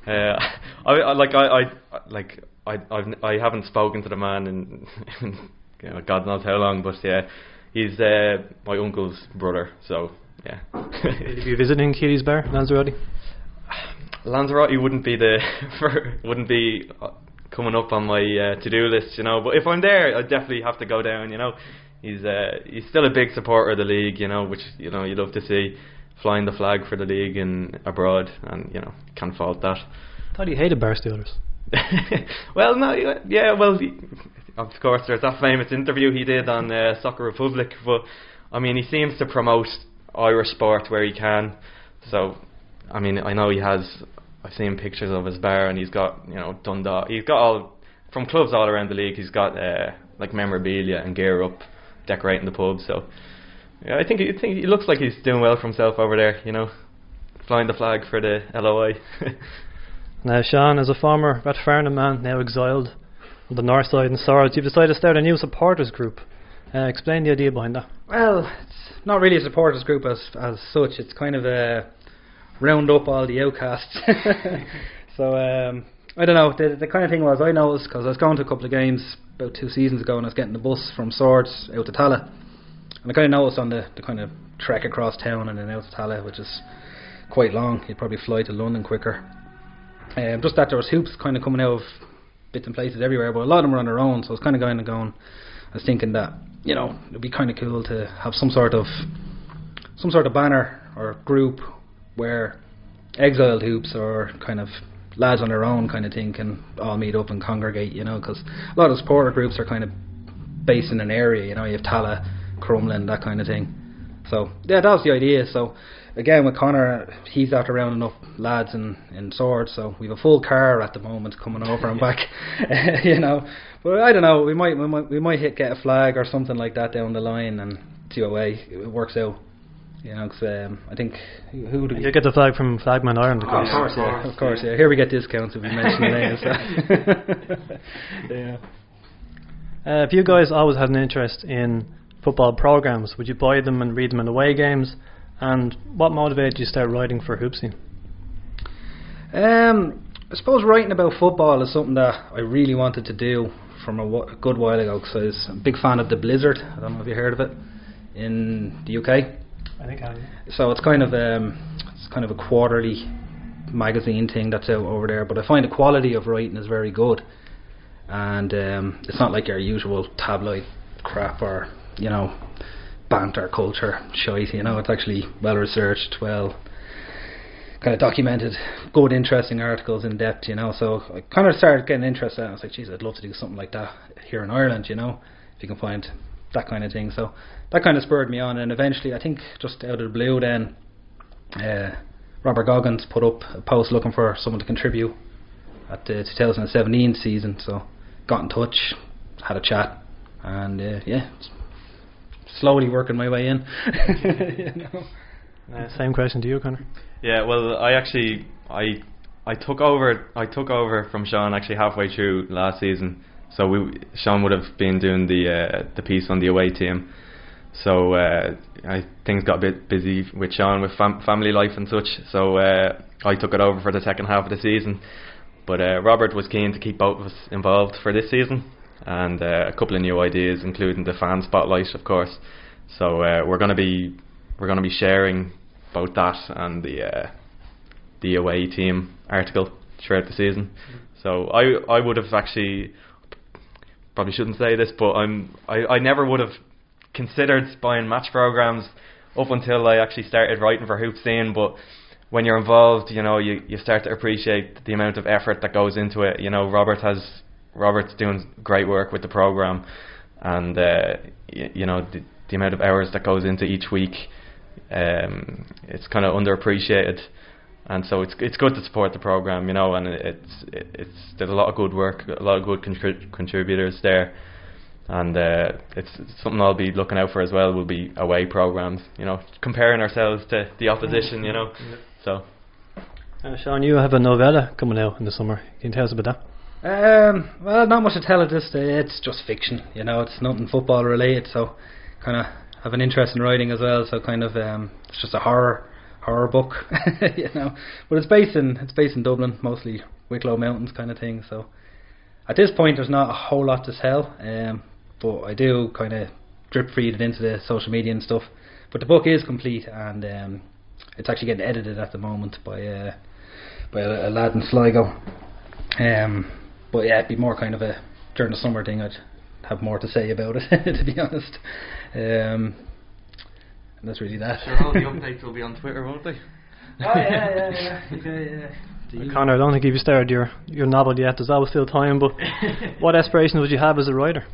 uh, I, I like I, I like I I've, I haven't spoken to the man in, in you know, God knows how long, but yeah, he's my uncle's brother. So yeah. Did you visit in Keely's bar, Lanzarote? Lanzarote wouldn't be the wouldn't be uh, coming up on my uh, to do list, you know. But if I'm there, I definitely have to go down, you know. He's uh, he's still a big supporter of the league, you know, which you know you love to see. flying the flag for the league in abroad, and you know can't fault that. Thought you hated Bar Steelers. well, no, yeah, well, of course, there's that famous interview he did on uh, Soccer Republic, but I mean, he seems to promote Irish sport where he can. So, I mean, I know he has. I've seen pictures of his bar, and he's got you know Dundalk. He's got all from clubs all around the league. He's got uh, like memorabilia and gear up, decorating the pub. So, yeah, I think I think he looks like he's doing well for himself over there. You know, flying the flag for the LOI. Now, Sean, as a former Rathfarnham man, now exiled on the north side in Swords, you've decided to start a new supporters group. Uh, explain the idea behind that. Well, it's not really a supporters group as as such. It's kind of a round up all the outcasts. so um, I don't know. The, the kind of thing was I noticed because I was going to a couple of games about two seasons ago, and I was getting the bus from Swords out to Tallaght, and I kind of noticed on the, the kind of trek across town and then out to Tallaght, which is quite long. You'd probably fly to London quicker. Um, just that there was hoops kind of coming out of bits and places everywhere, but a lot of them were on their own. So I was kind of going and going. I was thinking that you know it'd be kind of cool to have some sort of some sort of banner or group where exiled hoops or kind of lads on their own kind of thing can all meet up and congregate. You know, because a lot of supporter groups are kind of based in an area. You know, you have Tallaght, Crumlin, that kind of thing. So yeah, that was the idea. So again with Connor, he's after rounding up lads in in swords. So we've a full car at the moment coming over and back. you know, but I don't know. We might we might we might hit get a flag or something like that down the line and see what way it works out. You know, 'cause, um, I think who, who do You get the flag from Flagman Ireland, of course. of course, yeah, of course, yeah. Here we get discounts if we mention the names. So. yeah. Uh, if you guys always had an interest in football programs, would you buy them and read them in away games? And what motivated you to start writing for Hoops Scene? Um, I suppose writing about football is something that I really wanted to do from a, wh- a good while ago because I was a big fan of the Blizzard. I don't know if you heard of it in the UK. I think I. So it's kind of um, it's kind of a quarterly magazine thing that's out over there. But I find the quality of writing is very good, and um, it's not like your usual tabloid crap or you know banter culture shite. You know, it's actually well researched, well kind of documented, good, interesting articles in depth. You know, so I kind of started getting interested. I was like, geez, I'd love to do something like that here in Ireland. You know, if you can find that kind of thing. So that kind of spurred me on, and eventually, I think just out of the blue, then uh, Robert Goggins put up a post looking for someone to contribute at the 2017 season. So got in touch, had a chat, and uh, yeah, slowly working my way in. you know. Uh, same question to you, Connor. Yeah, well, I actually I I took over I took over from Sean actually halfway through last season. So we Sean would have been doing the uh, the piece on the away team. So uh, I things got a bit busy with Sean with fam- family life and such. So uh, I took it over for the second half of the season. But uh, Robert was keen to keep both of us involved for this season, and uh, a couple of new ideas, including the fan spotlight, of course. So uh, we're going to be we're going to be sharing both that and the uh, the away team article throughout the season. So I I would have actually probably shouldn't say this, but I'm I, I never would have considered buying match programs up until I actually started writing for Hoops Scene. But when you're involved, you know you you start to appreciate the amount of effort that goes into it. You know Robert has Robert's doing great work with the program, and uh, y- you know the, the amount of hours that goes into each week. Um, it's kind of underappreciated, and so it's it's good to support the program, you know. And it's it, it's there's a lot of good work, a lot of good contri- contributors there, and uh, it's, it's something I'll be looking out for as well. Will be away programs, you know, comparing ourselves to the opposition, you know. So Uh, Sean, you have a novella coming out in the summer. Can you tell us about that? Um, well, not much to tell at this stage. It's just fiction, you know. It's nothing football related, so kind of have an interest in writing as well. So kind of, um, it's just a horror horror book, you know. But it's based in it's based in Dublin, mostly Wicklow Mountains kind of thing. So at this point, there's not a whole lot to sell, um, but I do kind of drip feed it into the social media and stuff. But the book is complete, and um, it's actually getting edited at the moment by uh, by a, a lad in Sligo. Um, but yeah, it'd be more kind of a during the summer thing. I'd have more to say about it, to be honest. Um, that's really that. Sure, all the updates will be on Twitter, won't they? Oh yeah, yeah, yeah. Okay, yeah. Connor, I don't think you've started your, your novel yet. There's always still time, but what aspirations would you have as a writer?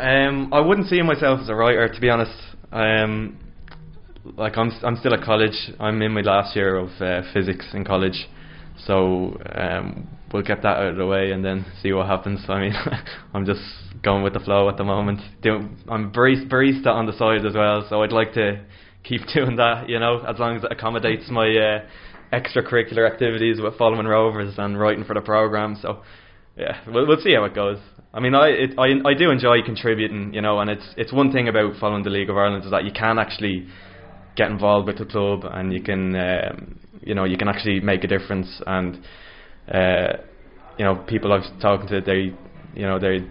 Um, I wouldn't see myself as a writer, to be honest. Um, like I'm, I'm still at college. I'm in my last year of uh, physics in college, so um, we'll get that out of the way and then see what happens. I mean, I'm just going with the flow at the moment. Doing, I'm barista, on the side as well, so I'd like to keep doing that. You know, as long as it accommodates my uh, extracurricular activities with following Rovers and writing for the program. So yeah, we'll, see how it goes. I mean, I, it, I I do enjoy contributing, you know, and it's it's one thing about following the League of Ireland is that you can actually get involved with the club and you can um, you know you can actually make a difference and uh, you know people I've talking to they you know they're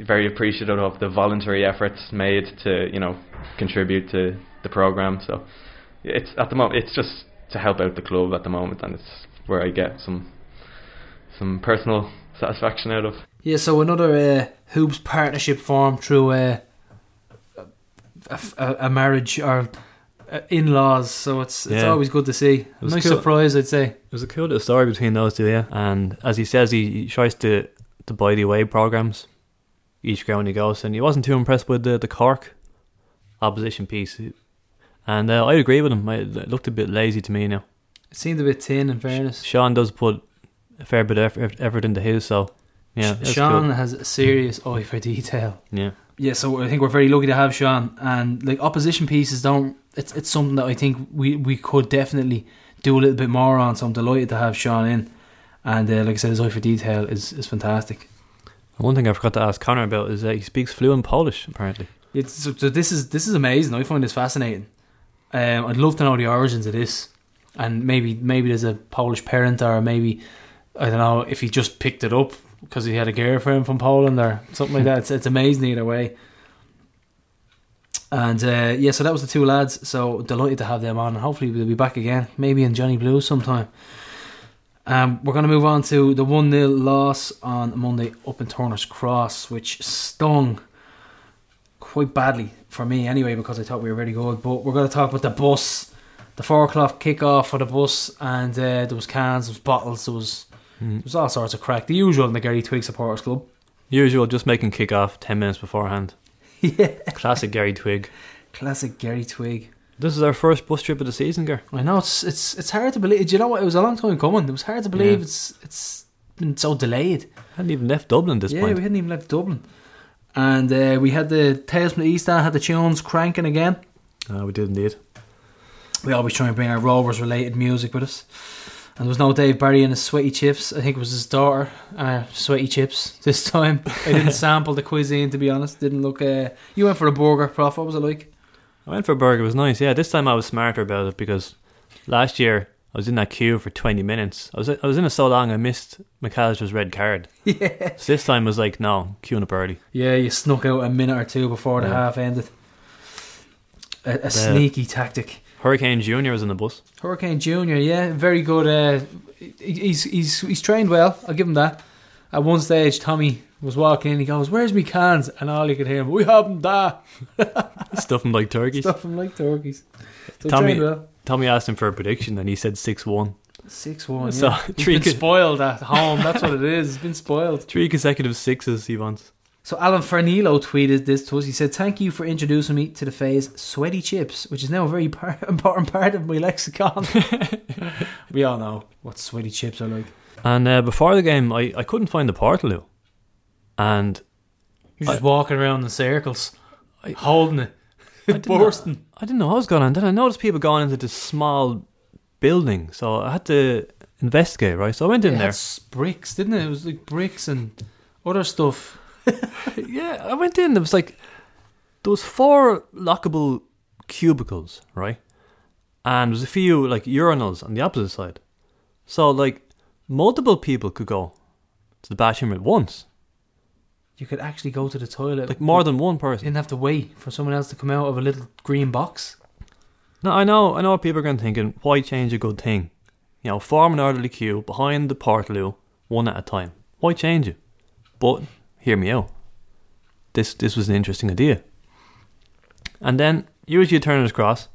very appreciative of the voluntary efforts made to you know contribute to the program so it's at the moment it's just to help out the club at the moment and it's where I get some some personal satisfaction out of Yeah, so another uh, hoops partnership formed through uh, a, a, a marriage or uh, in-laws. So it's it's Yeah. always good to see. was nice cool. surprise, I'd say. It was a cool little story between those two, yeah. And as he says, he, he tries to, to buy the away programs each ground he goes, and he wasn't too impressed with the, the Cork opposition piece. And uh, I agree with him. It looked a bit lazy to me now. It seemed a bit thin, in fairness. Sean does put a fair bit of effort, into his, so yeah. Sean has a serious eye for detail. Yeah. Yeah, so I think we're very lucky to have Sean. And like opposition pieces don't. It's it's something that I think we we could definitely do a little bit more on. So I'm delighted to have Sean in. And uh, like I said, his eye for detail is is fantastic. One thing I forgot to ask Connor about is that he speaks fluent Polish, apparently. It's, so, so this is this is amazing. I find this fascinating. Um, I'd love to know the origins of this, and maybe maybe there's a Polish parent, or maybe I don't know if he just picked it up because he had a girlfriend from Poland or something like that. It's, it's amazing either way. And uh, yeah, so that was the two lads. So delighted to have them on, hopefully they'll be back again, maybe in Johnny Blue sometime. Um, we're going to move on to the 1 0 loss on Monday up in Turner's Cross, which stung quite badly for me anyway because I thought we were really good. But we're going to talk about the bus, the 4 o'clock kick-off for the bus, and uh, there was cans, there was bottles, there was, there was all sorts of crack. The usual in the Gary Twigg Supporters Club. Usual, just making kick off 10 minutes beforehand. Yeah. Classic Gary Twigg. Classic Gary Twigg. This is our first bus trip of the season, Gar. I know it's it's it's hard to believe. Do you know what? It was a long time coming. It was hard to believe Yeah. it's it's been so delayed. Hadn't even left Dublin this yeah, point. Yeah, we hadn't even left Dublin, and uh, we had the Tales from the East End had the tunes cranking again. Uh, we did indeed. We always try and bring our Rovers related music with us. And there was no Dave Barry and his sweaty chips. I think it was his daughter and her sweaty chips this time. I didn't sample the cuisine to be honest. Didn't look. Uh, you went for a burger, Prof. What was it like? I went for a burger. It was nice. Yeah, this time I was smarter about it because last year I was in that queue for 20 minutes. I was I was in it so long I missed McAllister's red card. Yeah. So this time was like, no, queuing up early. Yeah, you snuck out a minute or two before the Yeah. half ended. A, a sneaky tactic. Hurricane Junior was in the bus. Hurricane Junior, yeah, very good. Uh, he's he's he's trained well. I'll give him that. At one stage, Tommy was walking in. He goes, "Where's me cans?" And all you could hear him, "We haven't that." Stuff him like turkeys. Stuff him like turkeys. So Tommy, well. Tommy asked him for a prediction and he said 6 1. Six one. So, yeah. He's three been co- spoiled at home. That's what it is. He's been spoiled. Three consecutive sixes he wants. So Alan Fernilo tweeted this to us. He said, "Thank you for introducing me to the phase sweaty chips, which is now a very par- important part of my lexicon." we all know what sweaty chips are like. And uh, before the game, I, I couldn't find the Portaloo. And You're just walking around in circles, holding it, bursting. I didn't know what was going on. Then I noticed people going into this small building, so I had to investigate. Right, so I went in It there. bricks, didn't it? It was like bricks and other stuff. yeah, I went in. There was like was four lockable cubicles, right, and there was a few like urinals on the opposite side. So like multiple people could go to the bathroom at once, You could actually go to the toilet. like more than one person. didn't have to wait for someone else to come out of a little green box. No, I know, I know. what People are going to thinking, why change a good thing? You know, form an orderly queue behind the Portaloo, one at a time. Why change it? But hear me out. This this was an interesting idea. And then you usually a turner's cross.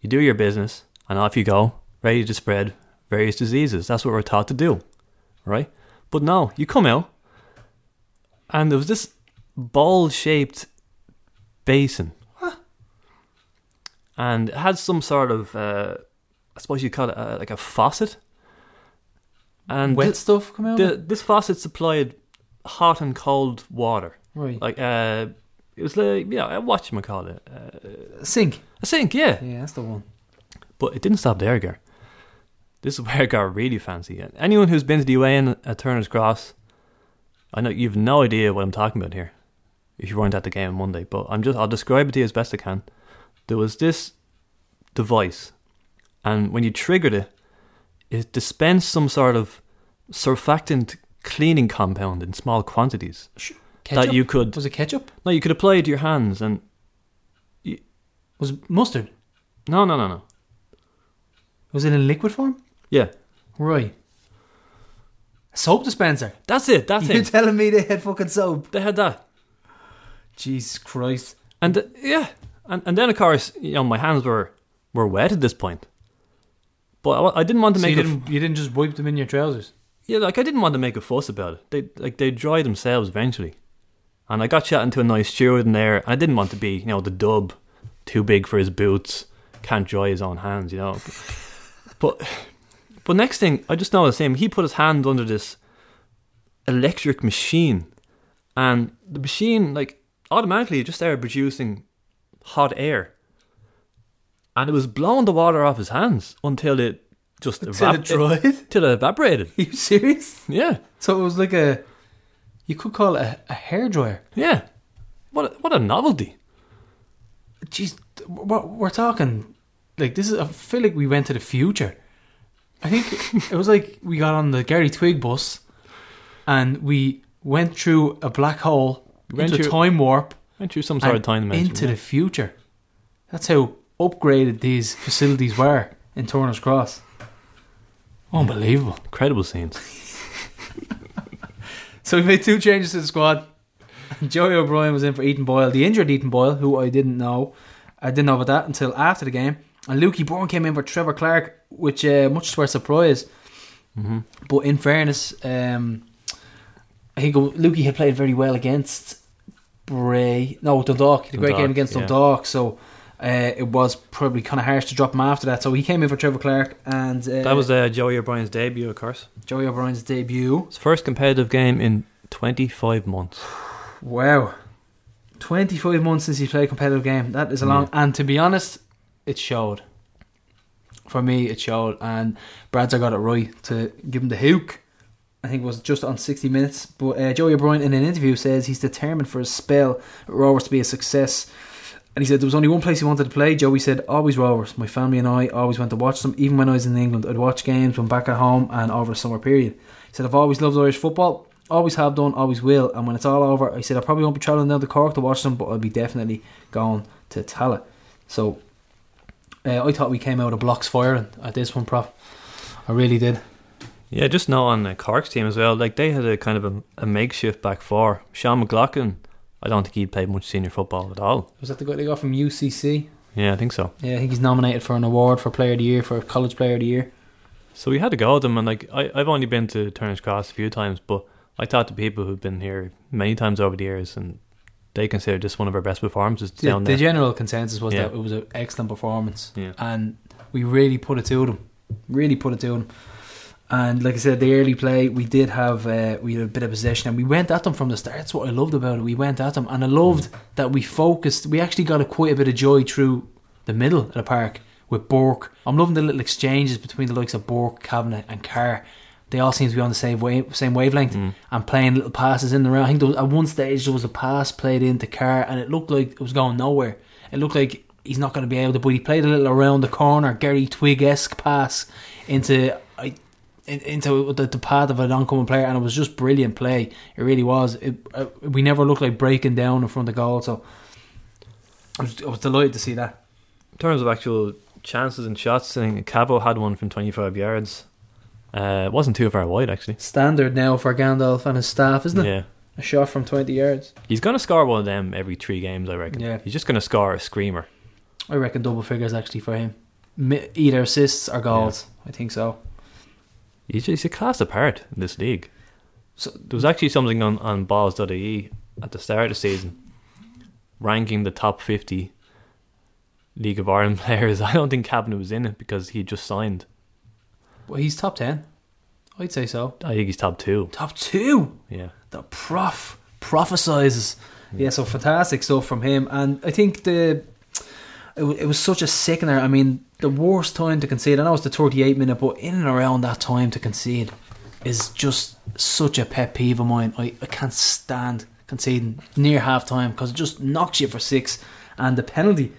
You do your business, and off you go, ready to spread various diseases. That's what we're taught to do, right? But no, you come out, and there was this ball-shaped basin, and it had some sort of, uh, I suppose you call it uh, like a faucet. And Wet thi- stuff come out. the, this faucet supplied hot and cold water. right. Like uh, it was like yeah, what you call it, uh, Sink. a sink, yeah. Yeah, that's the one. But it didn't stop there, Gar. This is where it got really fancy. Anyone who's been to the UA in at Turner's Cross, I know you've no idea what I'm talking about here. If you weren't at the game on Monday, but I'm just I'll describe it to you as best I can. There was this device, and when you triggered it, it dispensed some sort of surfactant cleaning compound in small quantities Ketchup? that you could Was it ketchup? no you could apply it to your hands and Was it mustard? no no no no Was it in liquid form? yeah Right. Soap dispenser. that's it that's You're it telling me they had fucking soap? they had that Jesus Christ. And uh, yeah, and and then of course, you know, my hands were were wet at this point. But I, I didn't want to So make you didn't, you didn't just wipe them in your trousers? Yeah, like I didn't want to make a fuss about it. They like they dry themselves eventually. And I got chatting to a nice steward in there. and I didn't want to be, you know, the dub, too big for his boots, can't dry his own hands, you know. But but next thing, I just noticed him. He put his hand under this electric machine, and the machine like automatically just started producing hot air, and it was blowing the water off his hands until it just Till it dried? till it evaporated. Are you serious? Yeah, So it was like a. You could call it a, a hairdryer. yeah. What a, what a novelty! Jeez, what we're talking like this is. I feel like we went to the future. I think it was like we got on the Gary Twigg bus, and we went through a black hole We went into a time warp Went through some sort of time dimension. into yeah. the future. That's how upgraded these facilities were in Turner's Cross. Unbelievable. incredible scenes. So we made two changes to the squad. Joey O'Brien was in for Ethan Boyle, the injured Ethan Boyle, who I didn't know. I didn't know about that until after the game. And Lukey Byrne came in for Trevor Clarke, which uh, much to our surprise. Mm-hmm. But in fairness, um, I think Lukey had played very well against Bray. No, Dundalk. He had a great Dundalk, game against yeah. Dundalk. So uh, it was probably kind of harsh to drop him after that. So he came in for Trevor Clarke and uh, That was uh, Joey O'Brien's debut, of course. Joey O'Brien's debut. His first competitive game in 25 months. Wow. 25 months since he played a competitive game. That is a long. And to be honest, it showed. For me, it showed. And Bradzer got it right to give him the hook. I think it was just on 60 minutes. But uh, Joey O'Brien, in an interview, says he's determined for his spell at Rovers to be a success. And he said there was only one place he wanted to play. Joey said, always Rovers. My family and I always went to watch them. Even when I was in England, I'd watch games when back at home and over the summer period. He said, I've always loved Irish football. Always have done, always will. And when it's all over, I said, I probably won't be travelling down to Cork to watch them, but I'll be definitely going to Tallaght. So uh, I thought we came out of blocks firing at this one, Prof. I really did. Yeah, just know on the Cork's team as well. Like they had a kind of a, a makeshift back four. Sean McLaughlin, I don't think he'd played much senior football at all. Was that the guy they got from UCC? Yeah, I think so. Yeah, I think he's nominated for an award for Player of the Year, for College Player of the Year. So we had to go with them, and like I, I've only been to Turner's Cross a few times, but I talked to people who've been here many times over the years, and they consider this one of our best performances The, down the there. general consensus was Yeah. that it was an excellent performance, Yeah. and we really put it to them. Really put it to them. And like I said, the early play we did have uh, we had a bit of possession, and we went at them from the start. That's what I loved about it. We went at them, and I loved that we focused. We actually got a quite a bit of joy through the middle of the park with Bork. I'm loving the little exchanges between the likes of Bork, Kavanagh, and Carr. They all seem to be on the same wave, same wavelength, and playing little passes in the round. I think was, at one stage there was a pass played into Carr, and it looked like it was going nowhere. It looked like he's not going to be able to. But he played a little around the corner, Gary Twigg esque pass into into the, the path of an oncoming player, and it was just brilliant play. It really was. It, uh, we never looked like breaking down in front of goal, so I was, I was delighted to see that. In terms of actual chances and shots, I think Cavo had one from 25 yards. Uh, it wasn't too far wide actually. Standard now for Gandalf and his staff, isn't it? Yeah, A shot from twenty yards. he's going to score one of them every three games, I reckon. Yeah. he's just going to score a screamer. I reckon double figures actually for him. Either assists or goals. I think so. He's, he's a class apart in this league. So There was actually something on, on balls.ie at the start of the season ranking the top 50 League of Ireland players. I don't think Cabinet was in it because he just signed. well, he's top ten. I'd say so. I think he's top two. Top two. Yeah. the prof prophesizes. Yeah, so fantastic stuff from him, and I think the it, it was such a sickener. I mean, the worst time to concede. I know it's the 38 minute, but in and around that time to concede is just such a pet peeve of mine. I, I can't stand conceding near half time because it just knocks you for six, and the penalty.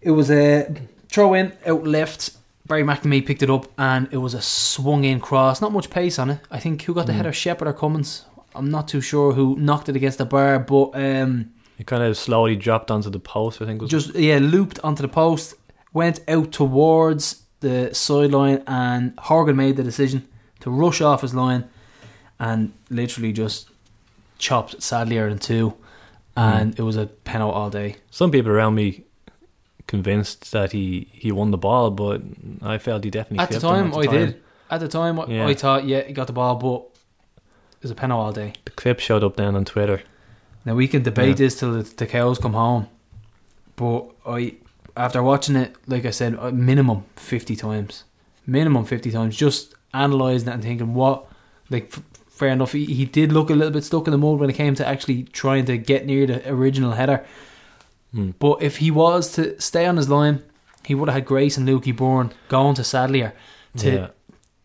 It was a throw in out left. Barry McNamee picked it up and it was a swung in cross. Not much pace on it. I think who got the header, Sheppard or Cummins? I'm not too sure who knocked it against the bar, but um, He kind of slowly dropped onto the post, I think. Was just yeah, looped onto the post, went out towards the sideline, and Horgan made the decision to rush off his line and literally just chopped Sadlier in two, and hmm. it was a penalty all day. Some people around me convinced that he, he won the ball, but I felt he definitely At the time, at I the did. At the time, I- Yeah. I thought yeah, he got the ball, but it was a penalty all day. The clip showed up then on Twitter. Now we can debate Yeah. this till the, the cows come home, but I, after watching it, like I said, minimum fifty times, minimum fifty times, just analysing it and thinking what, like, f- fair enough, he, he did look a little bit stuck in the mud when it came to actually trying to get near the original header. Hmm. But if he was to stay on his line, he would have had Grace and Lukey Byrne going to Sadlier to, Yeah.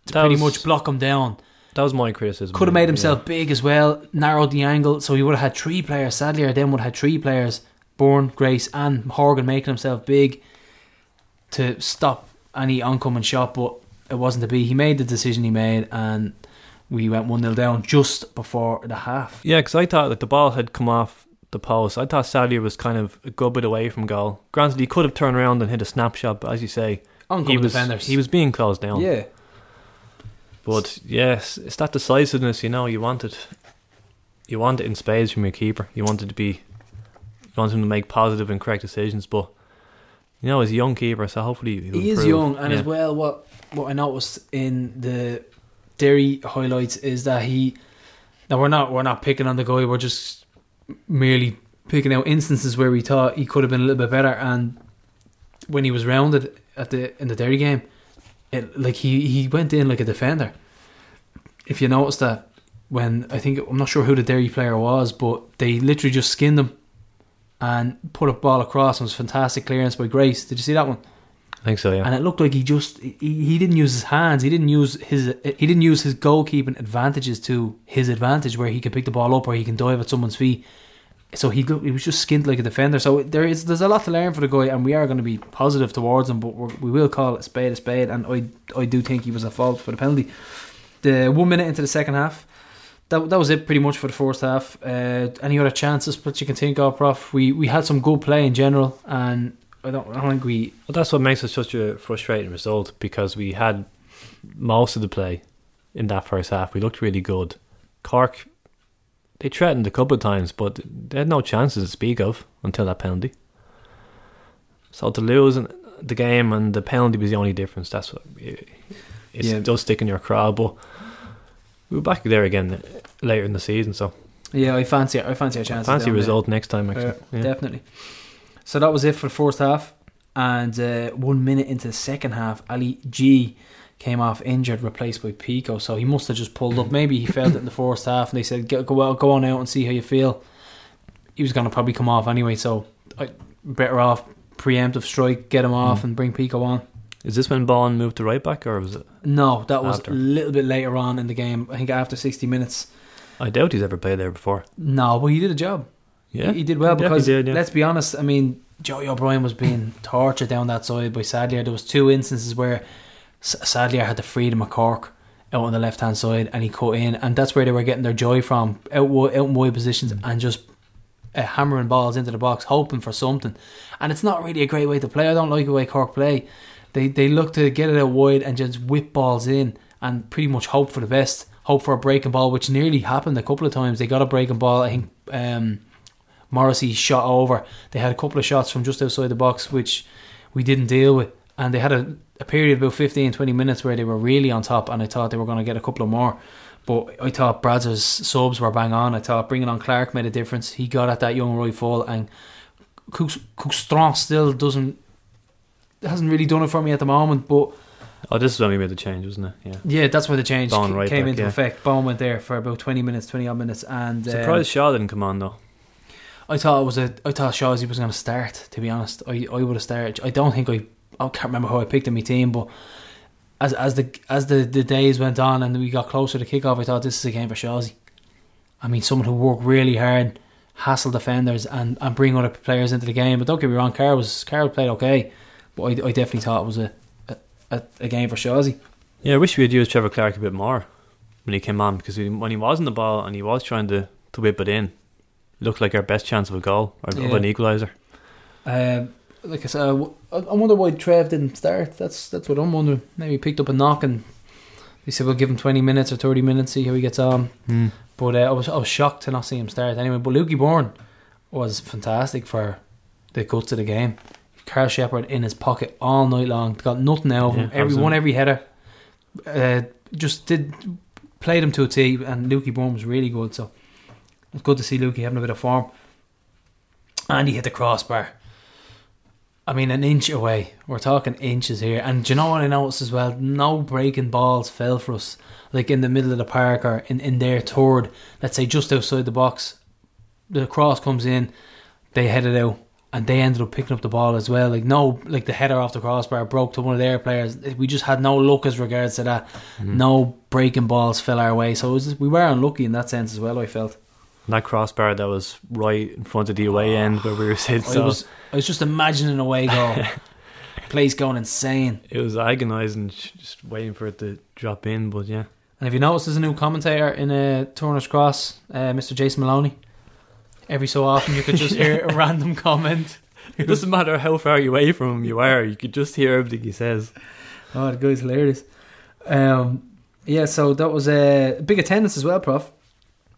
to pretty was- much block him down. That was my criticism. Could have made Yeah. himself big as well, narrowed the angle, so he would have had three players. Sadly, or then would have had three players, Byrne, Grace, and Horgan making himself big to stop any oncoming shot, but it wasn't to be. He made the decision he made, and we went 1 0 down just before the half. Yeah, because I thought that the ball had come off the post. I thought Sadlier was kind of a good bit away from goal. Granted, he could have turned around and hit a snapshot, but as you say, Oncoming he was defenders. he was being closed down. Yeah. But yes, it's that decisiveness. You know, you want it. You want it in spades from your keeper. You want it to be. You want him to make positive and correct decisions, but you know, he's a young keeper, so hopefully he'll He is young, and Yeah. as well, what what I noticed in the Derry highlights is that he. Now we're not we're not picking on the guy. We're just merely picking out instances where we thought he could have been a little bit better. And when he was rounded at the in the Derry game, it like he he went in like a defender. If you noticed that when I think I'm not sure who the Derry player was, but they literally just skinned him and put a ball across. And it was fantastic clearance by Grace. Did you see that one? I think so. Yeah. and it looked like he just he, he didn't use his hands he didn't use his he didn't use his goalkeeping advantages to his advantage where he can pick the ball up or he can dive at someone's feet so he he was just skinned like a defender so there is there's a lot to learn for the guy and we are going to be positive towards him but we will call it a spade a spade and I I do think he was at fault for the penalty the one minute into the second half that, that was it pretty much for the first half. Uh, any other chances that you can think of, Prof? We we had some good play in general, and I don't, I don't think we Well, that's what makes it such a frustrating result because we had most of the play in that first half. We looked really good. Cork, they threatened a couple of times, but they had no chances to speak of until that penalty. So to lose the game and the penalty was the only difference. That's what it, it Yeah. does stick in your craw. But we were back there again later in the season, so Yeah, I fancy I fancy a chance. fancy result next time. Actually, Yeah, Yeah. definitely. So that was it for the first half, and uh, one minute into the second half, Ali G came off injured, replaced by Pico. So he must have just pulled up. Maybe he felt it in the first half, and they said, "Go go out, go on out and see how you feel." He was going to probably come off anyway, so I better off preemptive strike, get him off, hmm. and bring Pico on. Is this when Bond moved to right back, or was it? No, that was After. a little bit later on in the game. I think after sixty minutes. I doubt he's ever played there before. No, but he did a job. Yeah, He, he did well Yeah, because did, yeah. let's be honest. I mean, Joey O'Brien was being tortured down that side by Sadlier. There was two instances where S- I had the freedom of Cork out on the left hand side, and he cut in, and that's where they were getting their joy from out out in wide positions Mm. and just uh, hammering balls into the box, hoping for something. And it's not really a great way to play. I don't like the way Cork play. They they look to get it out wide and just whip balls in and pretty much hope for the best. Hope for a breaking ball, which nearly happened a couple of times. They got a breaking ball. I think um, Morrissey shot over. They had a couple of shots from just outside the box, which we didn't deal with. And they had a, a period of about 15, 20 minutes where they were really on top, and I thought they were going to get a couple of more. But I thought Brad's subs were bang on. I thought bringing on Clarke made a difference. He got at that young Roy Fall, and Cook, Cook still doesn't hasn't really done it for me at the moment. But Oh, this is when we made the change, wasn't it? Yeah. yeah, that's where the change ca- right came back, into yeah. effect. Bone went there for about twenty minutes, twenty odd minutes, and um, Surprised Shaw didn't come on though. I thought it was a. I thought Shawsy was going to start. To be honest, I I would have started. I don't think I. I can't remember who I picked in my team, but as as the as the, the days went on and we got closer to kickoff, I thought this is a game for Shawsy. I mean, someone who worked really hard, hassle defenders, and, and bring other players into the game. But don't get me wrong, Carl was Carl played okay, but I, I definitely thought it was a a, a, game for Shawsy. Yeah, I wish we had used Trevor Clarke a bit more when he came on because when he was in the ball and he was trying to, to whip it in, looked like our best chance of a goal or of an equaliser. Um, like I said, I wonder why Trev didn't start. That's that's what I'm wondering. Maybe he picked up a knock and they said we'll give him 20 minutes or 30 minutes, see how he gets on. Hmm. But uh, I was I was shocked to not see him start anyway. But Lukey Byrne was fantastic for the guts of the game. Karl Sheppard in his pocket all night long, got nothing out of him. Yeah, every one, every header, uh, just did played him to a tee, And Lukey Byrne was really good. So it's good to see Lukey having a bit of form. And he hit the crossbar. I mean, an inch away. We're talking inches here. And do you know what I noticed as well? No breaking balls fell for us. Like in the middle of the park or in, in their third, let's say just outside the box. The cross comes in, they headed out, and they ended up picking up the ball as well. Like, no, like the header off the crossbar broke to one of their players. We just had no luck as regards to that. Mm-hmm. No breaking balls fell our way. So it was we were unlucky in that sense as well, I felt. And that crossbar that was right in front of the away end where we were sitting, I so was, I was just imagining a way goal. Place going insane. it was agonising, just waiting for it to drop in. But yeah, And if you notice, there's a new commentator in uh, Turner's Cross, uh, Mr. Jason Maloney? Every so often you could just hear a random comment. it doesn't matter how far away from him you are, you could just hear everything he says. Oh, the guy's hilarious. Um, yeah, so that was a big attendance as well, Prof.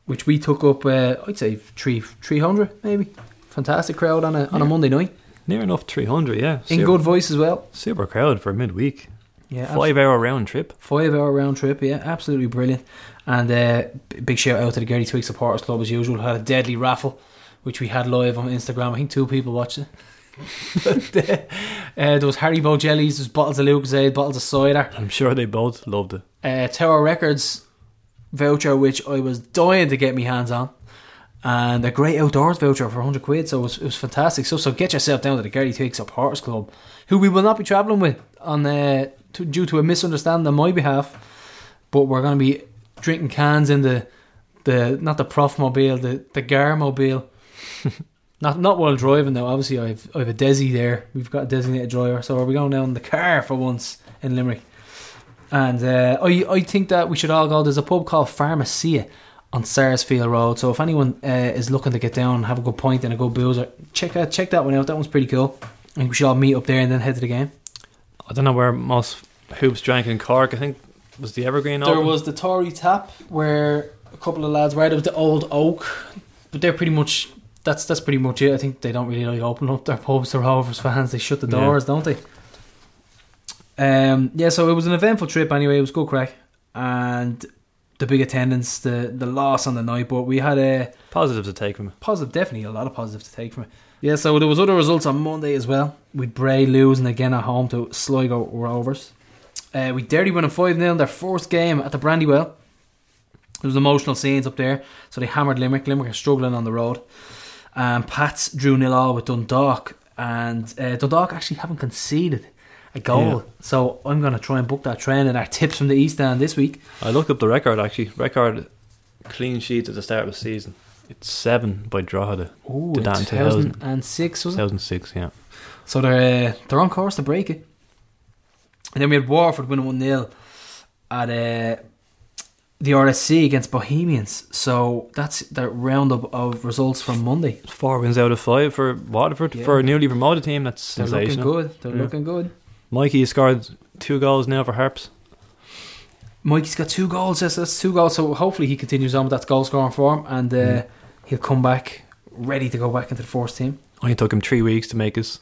Which we took up, uh, I'd say three three hundred maybe. Fantastic crowd on a on a Monday night Near enough 300, yeah. in good voice as well. Super crowd for midweek. Yeah, Five hour round trip. Five hour round trip, yeah, absolutely brilliant. And uh, big shout out to the Gary Twigg Supporters Club as usual. Had a deadly raffle, which we had live on Instagram. I think two people watched it. but, uh, uh, there was Haribo jellies, there's bottles of Lucozade, bottles of cider, I'm sure they both loved it. uh, Tower Records voucher, which I was dying to get my hands on, and a great outdoors voucher for 100 quid. So it was, it was fantastic. So so get yourself down to the Gary Twigg Supporters Club, who we will not be travelling with on uh, to, due to a misunderstanding on my behalf. But we're going to be drinking cans in the the not the Prof mobile, the the Gar mobile. Not not while driving though. Obviously, I've I've a Desi there. We've got a designated driver, so are we're going down the car for once in Limerick. And uh, I I think that we should all go. There's a pub called Pharmacia on Sarsfield Road. So if anyone uh, is looking to get down have a good point and a good boozer, check out check that one out. That one's pretty cool. I think we should all meet up there and then head to the game. I don't know where most hoops drank in Cork. I think was the Evergreen There open? was the Tory Top where a couple of lads were. There was the Old Oak, but they're pretty much that's that's pretty much it. I think they don't really like open up their pubs to Rovers fans. They shut the Yeah. doors, don't they? Um, yeah. So it was an eventful trip. Anyway, it was good crack, and the big attendance, the the loss on the night, but we had a positive to take from it. positive, definitely a lot of positive to take from it. Yeah, so there was other results on Monday as well. With Bray losing again at home to Sligo Rovers. Uh, we Derry winning 5 0 their first game at the Brandywell. There was emotional scenes up there, so they hammered Limerick. Limerick are struggling on the road. Um, Pats drew nil all with Dundalk, and uh, Dundalk actually haven't conceded a goal. Yeah. So I'm going to try and book that trend and our tips from the East End this week. I looked up the record actually. Record clean sheets at the start of the season. It's seven by Drogheda. Ooh, To in Dan 2000. 2006 was it? 2006, yeah. So they're uh, they're on course to break it. And then we had Waterford winning one 0 at uh, the RSC against Bohemians. So that's the roundup of results from Monday. Four wins out of five for Waterford Yeah. for a newly promoted team. That's They're looking good. They're Yeah. looking good. Mikey has scored two goals now for Harps. Mikey's got two goals. Yes, that's two goals. So hopefully he continues on with that goal scoring form and uh, Mm. he'll come back ready to go back into the first team. Only took him three weeks to make his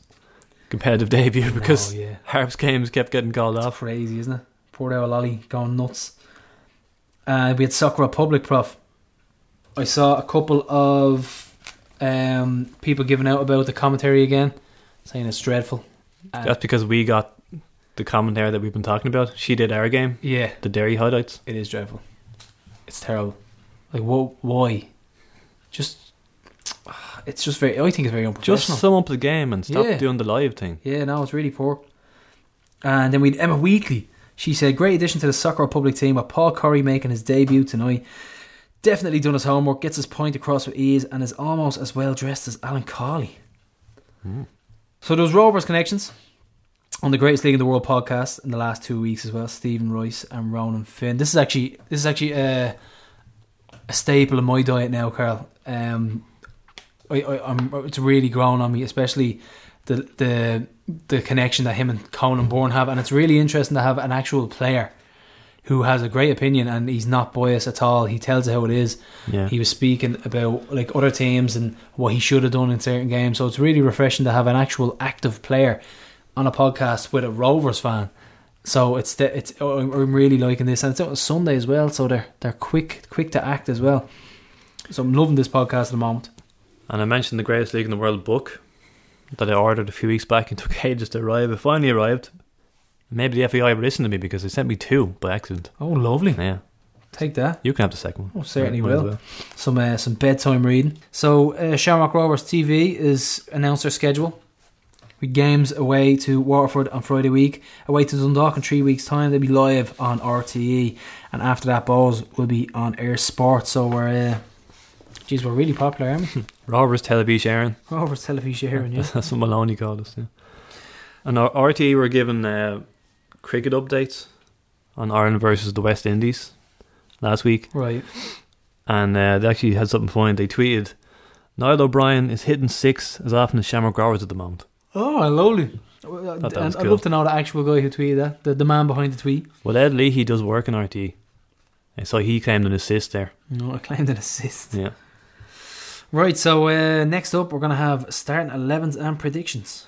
competitive debut because Oh, yeah. Harps games kept getting called off. Crazy, isn't it? Poor old Lolly going nuts. Uh, we had Soccer Republic, Prof. I saw a couple of um, people giving out about the commentary again, saying it's dreadful. And- That's because we got the commentary that we've been talking about. She did our game, yeah, the Derry highlights. it is dreadful. It's terrible. Like, wha- why? Just, it's just very. I think it's very unprofessional. Just sum up the game and stop Yeah. doing the live thing. Yeah, no, it's really poor. And then we Emma Wheatley. She said, "Great addition to the Soccer Republic team with Paul Curry making his debut tonight. Definitely done his homework, gets his point across with ease, and is almost as well dressed as Alan Cawley." Hmm. So those Rovers connections on the Greatest League in the World podcast in the last two weeks as well. Stephen Royce and Ronan Finn. This is actually this is actually a, a staple of my diet now, Carl. Um, I, I, I'm, it's really grown on me, especially the the the connection that him and Conan Byrne have, and it's really interesting to have an actual player who has a great opinion and he's not biased at all. He tells it how it is. Yeah. He was speaking about like other teams and what he should have done in certain games. So it's really refreshing to have an actual active player on a podcast with a Rovers fan. So it's the, it's oh, I'm really liking this, and it's on Sunday as well. So they're they're quick quick to act as well. So I'm loving this podcast at the moment. And I mentioned the greatest league in the world book that I ordered a few weeks back and took ages to arrive. It finally arrived. Maybe the FAI will listen to me because they sent me two by accident. Oh, lovely! Yeah, Take that. you can have the second one. Oh, certainly Might as will. Some uh, some bedtime reading. So uh, Shamrock Rovers TV is announced their schedule. With games away to Waterford on Friday week, away to Dundalk in three weeks' time. They'll be live on RTE, and after that, balls will be on Eir Sport. So we're, uh, geez, we're really popular, aren't we? Rovers Television Aaron. Rovers television here, yeah. That's what Maloney called us. Yeah. And our RTE were given uh, cricket updates on Ireland versus the West Indies last week, Right. and uh, they actually had something funny. They tweeted, "Niall O'Brien is hitting six as often as Shamrock Rovers at the moment." Oh, lovely. And that was I'd cool. love to know the actual guy who tweeted that, the, the man behind the tweet. Well, Ed Leahy does work in RTE, and so he claimed an assist there. No, I claimed an assist. Yeah. Right, so uh, next up, we're going to have starting 11s and predictions.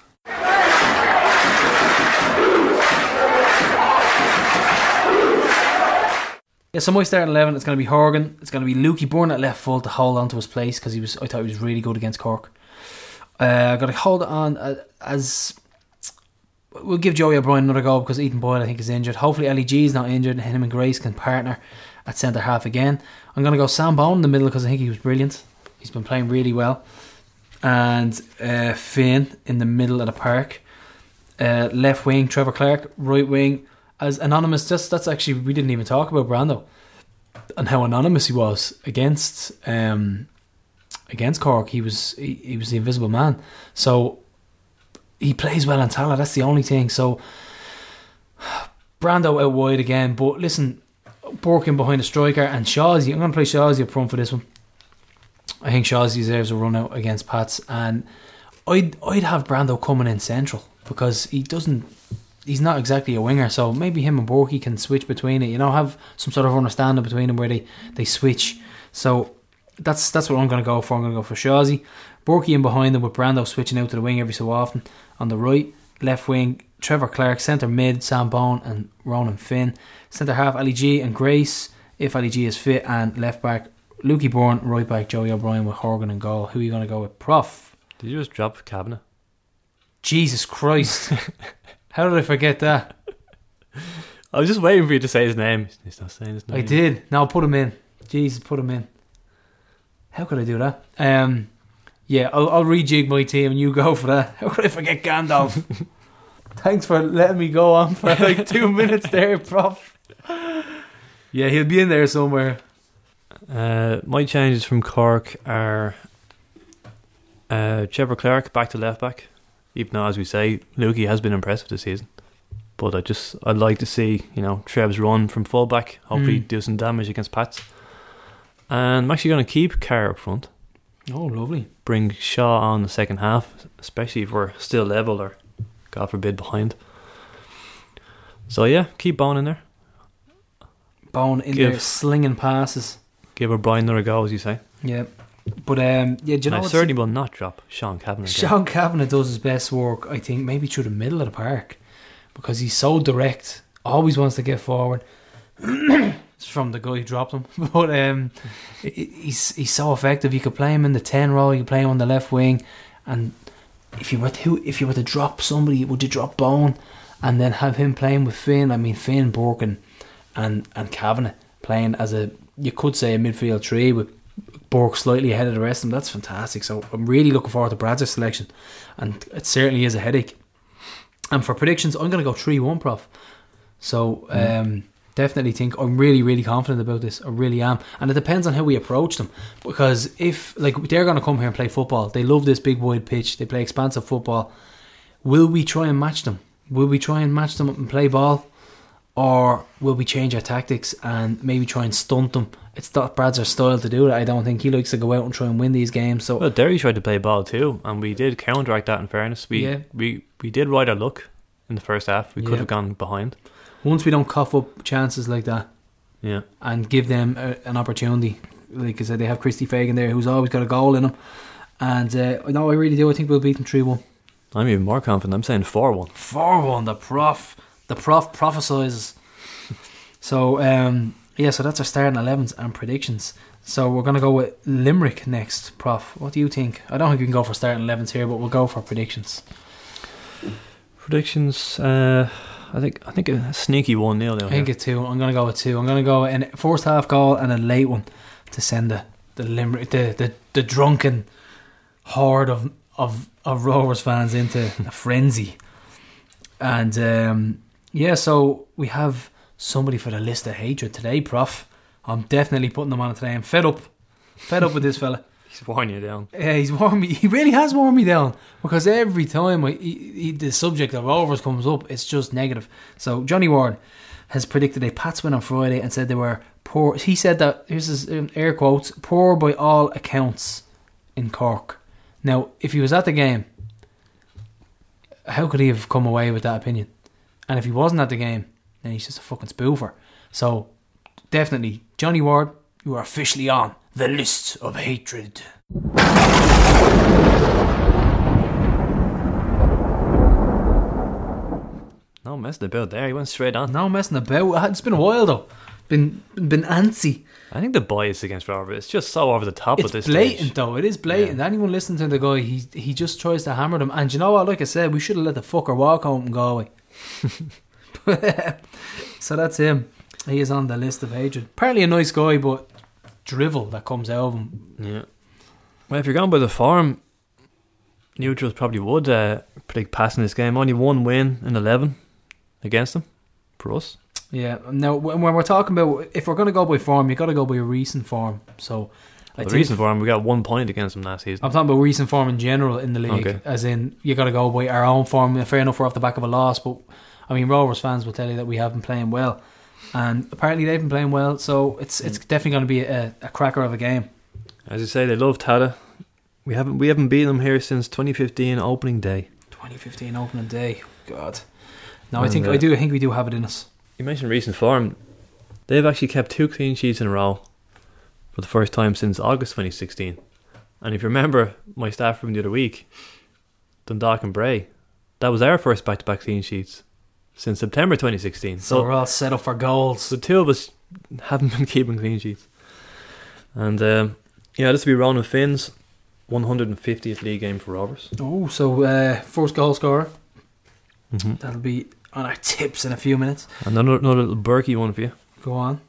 Yeah, so my starting 11, it's going to be Horgan. It's going to be Lukey Byrne at left full to hold on to his place because he was. I thought he was really good against Cork. Uh, got to hold on uh, as. We'll give Joey O'Brien another go because Ethan Boyle, I think, is injured. Hopefully, G is not injured and him and Grace can partner at centre half again. I'm going to go Sam Bone in the middle because I think he was brilliant. He's been playing really well. And uh, Finn in the middle of the park. Uh, left wing, Trevor Clarke. Right wing, as anonymous. Just that's actually we didn't even talk about Brando and how anonymous he was against um, against Cork. He was he, he was the invisible man. So he plays well in Tallaght. That's the only thing. So Brando out wide again. But listen, Borkin behind the striker and Shawsy. I'm going to play Shawsy up front for this one. I think Shawsy deserves a run out against Pats, and I'd I'd have Brando coming in central because he doesn't. He's not exactly a winger, so maybe him and Borky can switch between it. You know, have some sort of understanding between them where they, they switch. So that's that's what I'm going to go for. I'm going to go for Shawsy, Borky in behind them with Brando switching out to the wing every so often. On the right, left wing, Trevor Clarke, centre mid, Sam Bone and Ronan Finn. Centre half, Ali G and Grace, if Ali G is fit, and left back, Lukey Byrne, right back, Joey O'Brien with Horgan and goal. Who are you going to go with? Prof. Did you just drop Kavanagh? Jesus Christ. How did I forget that? I was just waiting for you to say his name. He's not saying his name. I did. Now put him in. Jesus, put him in. How could I do that? Um, yeah, I'll, I'll rejig my team and you go for that. How could I forget Gandalf? Thanks for letting me go on for like two minutes there, prof. Yeah, he'll be in there somewhere. Uh, my changes from Cork are uh, Trevor Clarke back to left back. Even though, as we say, Lukey has been impressive this season, but I just I'd like to see you know Trev's run from full back. Hopefully, Mm. do some damage against Pats. And I'm actually going to keep Carr up front. Oh, lovely. Bring Shaw on the second half, especially if we're still level or, God forbid, behind. So yeah, keep Bone in there. Bone in Give- there slinging passes. Give O'Brien another go, as you say. Yeah. But um, yeah, do you know I certainly will not drop Sean Kavanagh. Sean Kavanagh does his best work, I think, maybe through the middle of the park because he's so direct, always wants to get forward. it's from the guy who dropped him, but um, he's he's so effective. You could play him in the ten role, you could play him on the left wing, and if you were to if you were to drop somebody, would you drop Bone and then have him playing with Finn? I mean, Finn, Borkin, and and Kavanagh playing as a you could say a midfield three with Burke slightly ahead of the rest of them. That's fantastic. So I'm really looking forward to Brad's selection, and it certainly is a headache. And for predictions, I'm going to go three one, Prof. So um, definitely think I'm really really confident about this. I really am, and it depends on how we approach them. Because if like they're going to come here and play football, they love this big wide pitch. They play expansive football. Will we try and match them? Will we try and match them up and play ball? Or will we change our tactics and maybe try and stunt them? It's not Brad's style to do that. I don't think he likes to go out and try and win these games. So Well, Derry tried to play ball too, and we did counteract that. In fairness, we Yeah. we we did ride our luck in the first half. We could Yeah. have gone behind. Once we don't cough up chances like that Yeah, and give them a, an opportunity, like I said, they have Christy Fagan there who's always got a goal in him. And uh, no, I really do. I think we'll beat them 3 1. I'm even more confident. I'm saying four one. 4 1, the prof. The prof prophesises. so, um, yeah, so that's our starting 11s and predictions. So we're going to go with Limerick next, Prof. What do you think? I don't think we can go for starting 11s here, but we'll go for predictions. Predictions. Uh, I think I think a sneaky one nil. I think it's two. I'm going to go with two. I'm going to go in a first half goal and a late one to send the the Limerick, the, the, the drunken horde of of of Rovers fans into a frenzy. And um, yeah, so we have somebody for the list of hatred today, Prof. I'm definitely putting them on today. I'm fed up, fed up with this fella. He's worn you down. Yeah, he's worn me. He really has worn me down because every time I, he, he, the subject of Rovers comes up, it's just negative. So Johnny Ward has predicted a Pats win on Friday and said they were poor. He said that here's his um, air quotes: "poor by all accounts" in Cork. Now, if he was at the game, how could he have come away with that opinion? And if he wasn't at the game, then he's just a fucking spoofer. So, definitely, Johnny Ward, you are officially on the list of hatred. No messing about there. He went straight on. No messing about. Uh, it's been a while though. Been been antsy. I think the bias against Rovers is just so over the top at It's this blatant stage. though. It is blatant. Anyone listening to the guy, he he just tries to hammer them. And you know what? Like I said, we should have let the fucker walk home and go away. so that's him. He is on the list of hatred. Apparently a nice guy, but drivel that comes out of him. Yeah. Well, if you're going by the form, neutrals probably would uh, predict passing this game. Only one win in eleven against them for us. Yeah. Now, when when we're talking about if we're going to go by form, you've got to go by recent form. So, the think reason for we got one point against them last season. I'm talking about recent form in general in the league, Okay. as in you got to go by our own form. Fair enough, we're off the back of a loss, but I mean, Rovers fans will tell you that we have been playing well, and apparently they've been playing well. So it's it's definitely going to be a, a cracker of a game. As you say, they love Tallaght. We haven't we haven't beaten them here since 2015 opening day. 2015 opening day, God. No, I think uh, I do. I think we do have it in us. You mentioned recent form. They've actually kept two clean sheets in a row for the first time since August 2016. And if you remember my staff from the other week, Dundalk and Bray, that was our first back-to-back clean sheets since September 2016. So we're all set up for goals. The two of us haven't been keeping clean sheets. And um, yeah, this will be Ronan Finn's 150th league game for Rovers. Oh, so uh, first goal scorer. Mhm. That'll be on our tips in a few minutes. Another, another little Berkey one for you. Go on,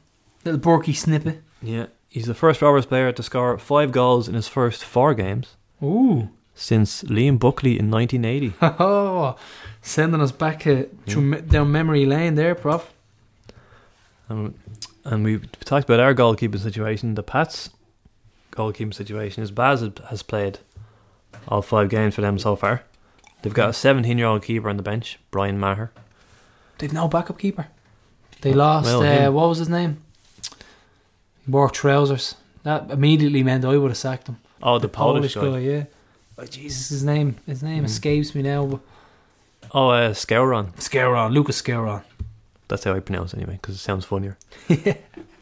little Borky snippet. Yeah, he's the first Rovers player to score five goals in his first four games Ooh. since Liam Buckley in 1980. Sending us back uh, through me- down memory lane there, Prof. Um, and we talked about our goalkeeping situation. The Pats' goalkeeping situation is Baz has played all five games for them so far. They've got a 17 year old keeper on the bench, Brian Maher. They've no backup keeper. They lost. Well, uh, what was his name? He wore trousers. That immediately meant I would have sacked him. Oh, the, Polish, guy. yeah. Oh, Jesus, his name. His name Mm. escapes me now. Oh, uh, Scouron. Scouron, Lucas Scouron. That's how I pronounce it anyway, because it sounds funnier. But He's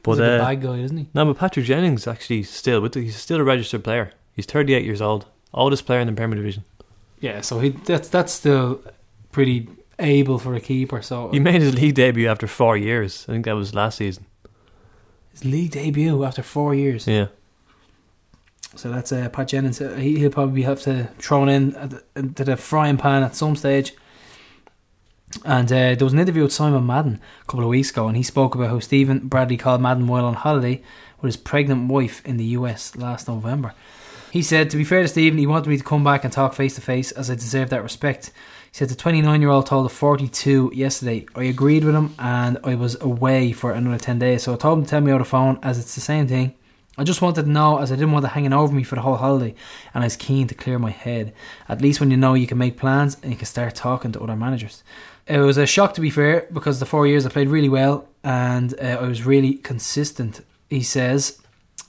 like a uh, bad guy, isn't he? no, but Patrick Jennings actually still with the, he's still a registered player. He's 38 years old, oldest player in the Premier Division. Yeah, so he that's that's still pretty able for a keeper. So He made his league debut after four years. I think that was last season. his league debut after four years. Yeah. So that's uh, Pat Jennings. Uh, he, he'll probably have to thrown in at the, into the frying pan at some stage. And uh, there was an interview with Simon Madden a couple of weeks ago, and he spoke about how Stephen Bradley called Madden while on holiday with his pregnant wife in the US last November. He said, to be fair to Stephen, he wanted me to come back and talk face to face as I deserve that respect. He said the 29 year old told the 42 yesterday. I agreed with him and I was away for another 10 days, so I told him to tell me over the phone as it's the same thing. I just wanted to know as I didn't want it hanging over me for the whole holiday and I was keen to clear my head. At least when you know you can make plans and you can start talking to other managers. It was a shock to be fair because the four years I played really well and uh, I was really consistent. He says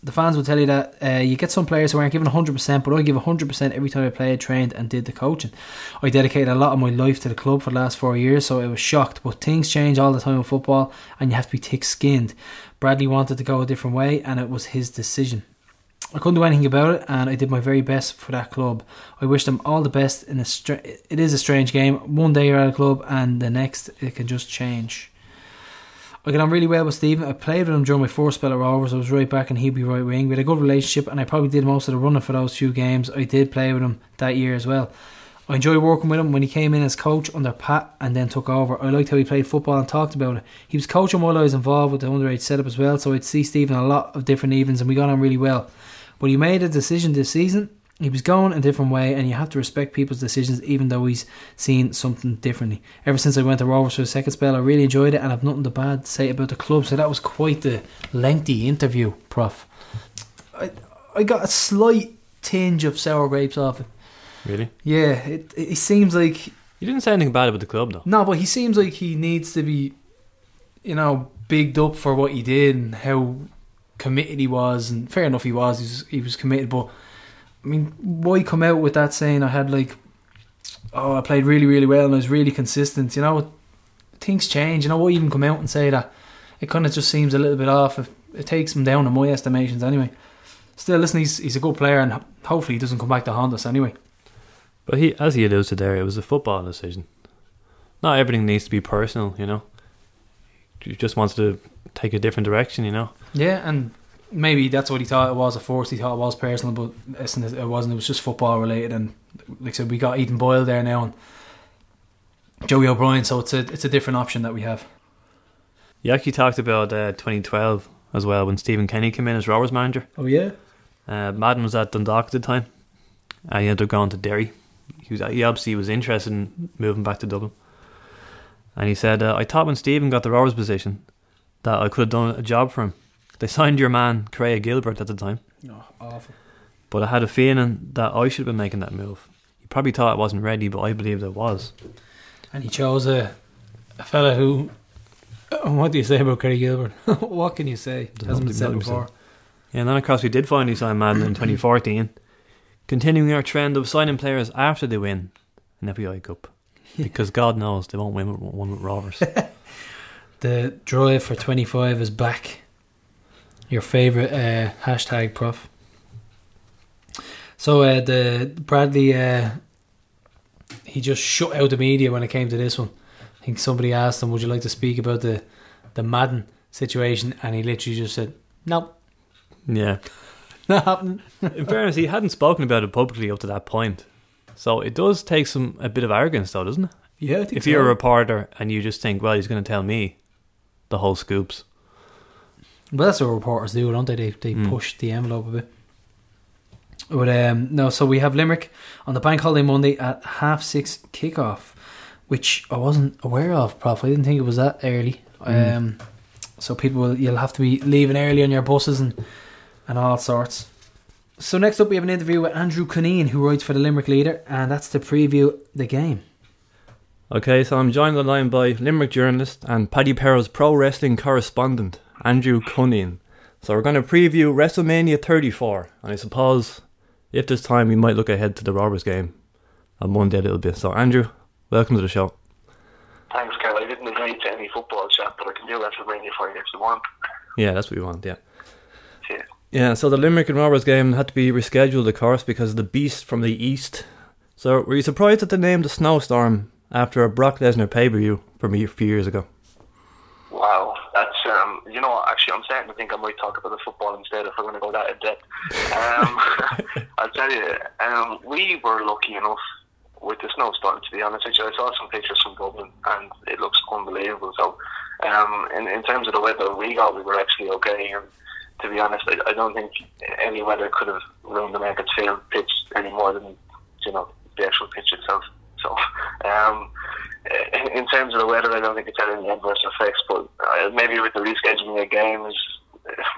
the fans will tell you that uh, you get some players who aren't giving 100%, but I give 100% every time I played, trained, and did the coaching. I dedicated a lot of my life to the club for the last four years, so I was shocked. But things change all the time in football, and you have to be thick skinned. Bradley wanted to go a different way, and it was his decision. I couldn't do anything about it, and I did my very best for that club. I wish them all the best. In a str- it is a strange game. One day you're at a club, and the next it can just change. I got on really well with Stephen. I played with him during my first spell at Rovers. I was right back and he'd be right wing. We had a good relationship and I probably did most of the running for those few games. I did play with him that year as well. I enjoyed working with him when he came in as coach under Pat and then took over. I liked how he played football and talked about it. He was coaching while I was involved with the underage setup as well, so I'd see Stephen a lot of different evenings and we got on really well. But he made a decision this season. He was going a different way, and you have to respect people's decisions, even though he's seen something differently. Ever since I went to Rovers for the second spell, I really enjoyed it, and I've nothing to bad to say about the club. So that was quite the lengthy interview, Prof. I I got a slight tinge of sour grapes off it. Really? Yeah, it it seems like You didn't say anything bad about the club though. no, but he seems like he needs to be, you know, bigged up for what he did and how committed he was. And fair enough, he was. He was, he was committed. But I mean, why come out with that saying I had like, oh, I played really, really well and I was really consistent. You know, things change. You know, why even come out and say that? It kind of just seems a little bit off. It, it takes him down in my estimations, anyway. Still, listen, he's he's a good player, and hopefully he doesn't come back to haunt us anyway. But he, as he alludes to there, it was a football decision. Not everything needs to be personal, you know. He just wants to take a different direction, you know. Yeah, and maybe that's what he thought it was at first. He thought it was personal, but listen, it wasn't. It was just football related. And like I said, we got Ethan Boyle there now and Joey O'Brien, so it's a it's a different option that we have. He actually talked about uh, 2012 as well when Stephen Kenny came in as Rovers manager. Oh yeah, Uh, Madden was at Dundalk at the time, and he ended up going to Derry. He was he obviously was interested in moving back to Dublin, and he said, uh, "I thought when Stephen got the Rovers position that I could have done a job for him. They signed your man Craig Gilbert at the time, oh, awful. but I had a feeling that I should have been making that move. He probably thought I wasn't ready, but I believed I was. And he chose a a fella who. uh, What do you say about Kerrea Gilbert? what can you say? There's Hasn't been said before. Yeah, and then of course we did finally sign Madden in 2014, continuing our trend of signing players after they win an FAI Cup. Because God knows they won't win with- one with Rovers. The drive for twenty five is back. Your favorite uh, hashtag, Prof. So uh, the Bradley, uh, he just shut out the media when it came to this one. I think somebody asked him, "Would you like to speak about the the Madden situation?" And he literally just said, "No, yeah. not happening." In fairness, he hadn't spoken about it publicly up to that point. So it does take some a bit of arrogance, though, doesn't it? Yeah, I think If so. you're a reporter and you just think, well, he's going to tell me the whole scoops. Well, that's what reporters do, don't they? They they Mm. push the envelope a bit. But um, no, so we have Limerick on the bank holiday Monday at half six kickoff, which I wasn't aware of, Prof. I didn't think it was that early. Mm. Um, so people, will, you'll have to be leaving early on your buses and and all sorts. So next up, we have an interview with Andrew Cuneen, who writes for the Limerick Leader, and that's to preview the game. Okay, so I'm joined on the line by Limerick journalist and Paddy Perro's pro wrestling correspondent, Andrew Cuneen. So we're going to preview WrestleMania 34, and I suppose if there's time, we might look ahead to the Rovers game on Monday a little bit. So, Andrew, welcome to the show. Thanks, Carl. I didn't agree to any football chat, but I can do WrestleMania for you if you want. Yeah, that's what we want. Yeah. Cheers. Yeah, so the Limerick and Rovers game had to be rescheduled, of course, because of the beast from the east. So, were you surprised that they named the snowstorm after a Brock Lesnar pay per view from a few years ago? Wow, you know, actually, I'm starting to think I might talk about the football instead if we're going to go that in depth. Um, I'll tell you, um, we were lucky enough with the snowstorm. To be honest with you, I saw some pictures from Dublin, and it looks unbelievable. So, um, in in terms of the weather we got, we were actually okay. And to be honest, I, I don't think any weather could have ruined the Markets Field pitch any more than you know the actual pitch itself. So, um, in, terms of the weather, I don't think it's had any adverse effects. But uh, maybe with the rescheduling of games,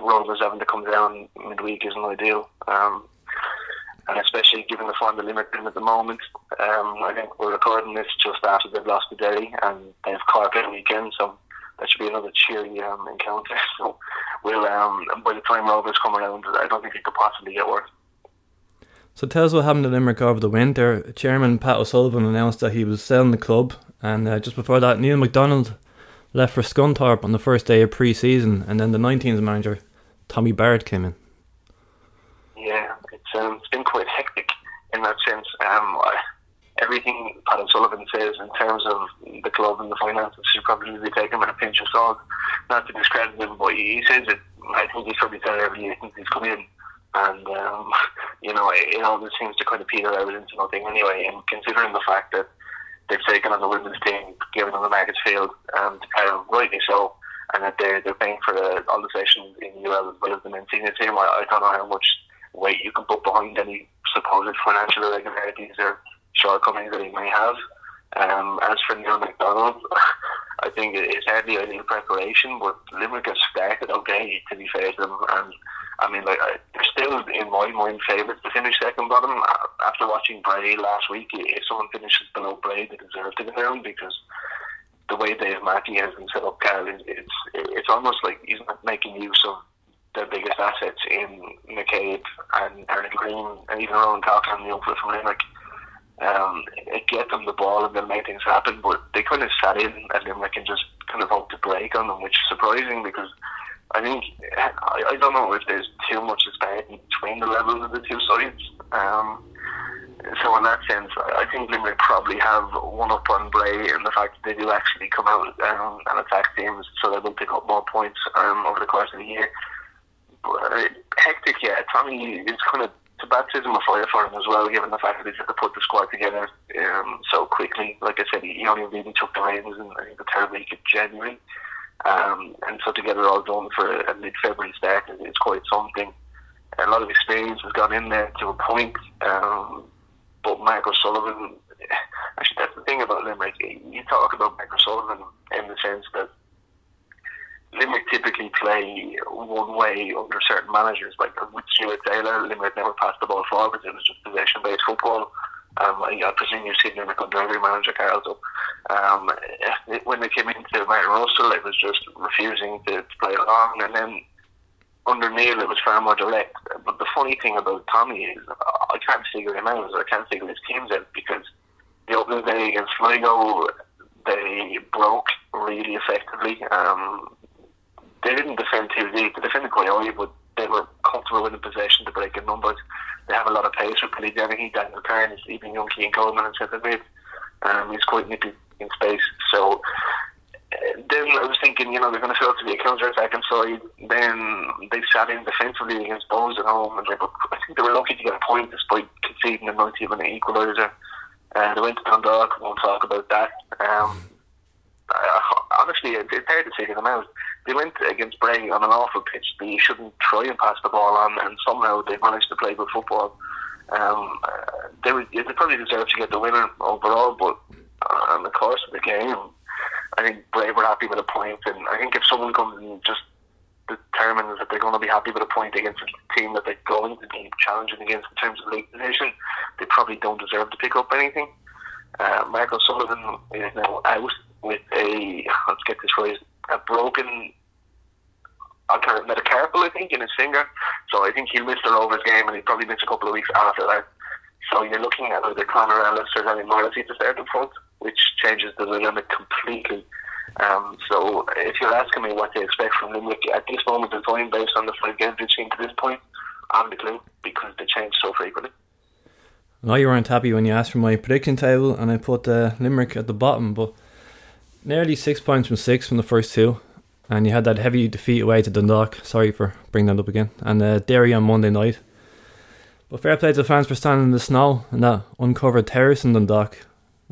Rovers having to come down midweek isn't ideal. Um, and especially given the form the Limerick in at the moment, um, I think we're recording this just after they've lost to Derry and they've Cork at weekend, so that should be another cheery um, encounter. So we'll um, by the time Rovers come around, I don't think it could possibly get worse. So tell us what happened to Limerick over the winter. Chairman Pat O'Sullivan announced that he was selling the club, and uh, just before that, Neil MacDonald left for Scunthorpe on the first day of pre-season, and then the 19s manager Tommy Barrett came in. Yeah, it's um, it's been quite hectic in that sense. Um, I, everything Pat O'Sullivan says in terms of the club and the finances should probably be taken with a pinch of salt. Not to discredit him, but he says it. I think he's probably said it every year since he's come in, and um, you know it, it always seems to kind of peter out into nothing anyway. And considering the fact that they've taken on the women's team, given them the Markets Field um, to play them, rightly so, and that they're they're paying for the, all the sessions in the UL as well as the men's senior team. I, I don't know how much weight you can put behind any supposed financial irregularities or shortcomings that he may have. Um, as for Neil McDonald, I think it- it's hardly ideal preparation, but Limerick have started okay, to be fair to them. And I mean, like, they're still, in my mind, favourites to finish second bottom. After watching Bray last week, if someone finishes below Bray, they deserve to go down because the way Dave Mackey has been set up, Carl, it's it's almost like he's not making use of their biggest assets in McCabe and Aaron Greene and even Rowan Coughlin and the outfit from Limerick. Um, it get them the ball and they'll make things happen, but they kind of sat in at Limerick and just kind of hoped to break on them, which is surprising because I think I, I don't know if there's too much disparity between the levels of the two sides. Um, so in that sense, I think Limerick probably have one up on Bray in the fact that they do actually come out um, and attack teams, so they will pick up more points um, over the course of the year. But, uh, hectic, yeah. Tommy is kind of it's a baptism of fire for him as well, given the fact that he's had to put the squad together um, so quickly. Like I said, he only really took the reins in I think the third week of January, um, and so to get it all done for a, mid-February start is, is quite something. A lot of experience has gone in there to a point, um, but Mark O'Sullivan. Actually, that's the thing about Limerick. You talk about Mark O'Sullivan in the sense that Limerick typically play one way under certain managers. Like with Stuart Taylor, Limerick never passed the ball forward. It was just possession-based football. Um, I, I presume you've seen under every manager, Carl. Um, when they came into Martin Russell, it was just refusing to, play along. And then under Neil, it was far more direct. But the funny thing about Tommy is I can't figure him out. I can't figure his teams out because the opening day against Sligo, they broke really effectively. Um, they didn't defend too deep. They defended quite high, but they were comfortable with the possession to break in numbers. They have a lot of pace with Billy Dennehy, Daniel Kearns, even young and Coleman in centre mid. Um, he's quite nippy in space. So uh, then I was thinking, you know, they're going to up to be a counter-attacking side. Then they sat in defensively against Bohs at home, and they were, I think they were lucky to get a point despite conceding a 90 minute equaliser. Uh, they went to Dundalk, won't talk about that. Um, I, honestly, it- it's hard to figure them out. They went against Bray on an awful pitch that you shouldn't try and pass the ball on, and somehow they managed to play good football. Um, uh, they, would, they probably deserve to get the winner overall, but on the course of the game, I think Bray were happy with a point, and I think if someone comes and just determines that they're going to be happy with a point against a team that they're going to be challenging against in terms of league position, they probably don't deserve to pick up anything. Uh, Mark O'Sullivan is now out with a, let's get this right, a broken alternative metacarpal, I think, in his finger. So I think he'll miss the Rovers game and he'll probably miss a couple of weeks after that. So you're looking at either Connor Ellis or Danny Morrissey to start in front, which changes the dynamic completely. Um, so if you're asking me what to expect from Limerick at this moment in time, based on the five games we've seen to this point, I'm the clue because they change so frequently. I you weren't happy when you asked for my prediction table, and I put uh, Limerick at the bottom, but nearly six points from six from the first two, and you had that heavy defeat away to Dundalk. Sorry for bringing that up again, and uh, Derry on Monday night. But fair play to the fans for standing in the snow and that uncovered terrace in Dundalk,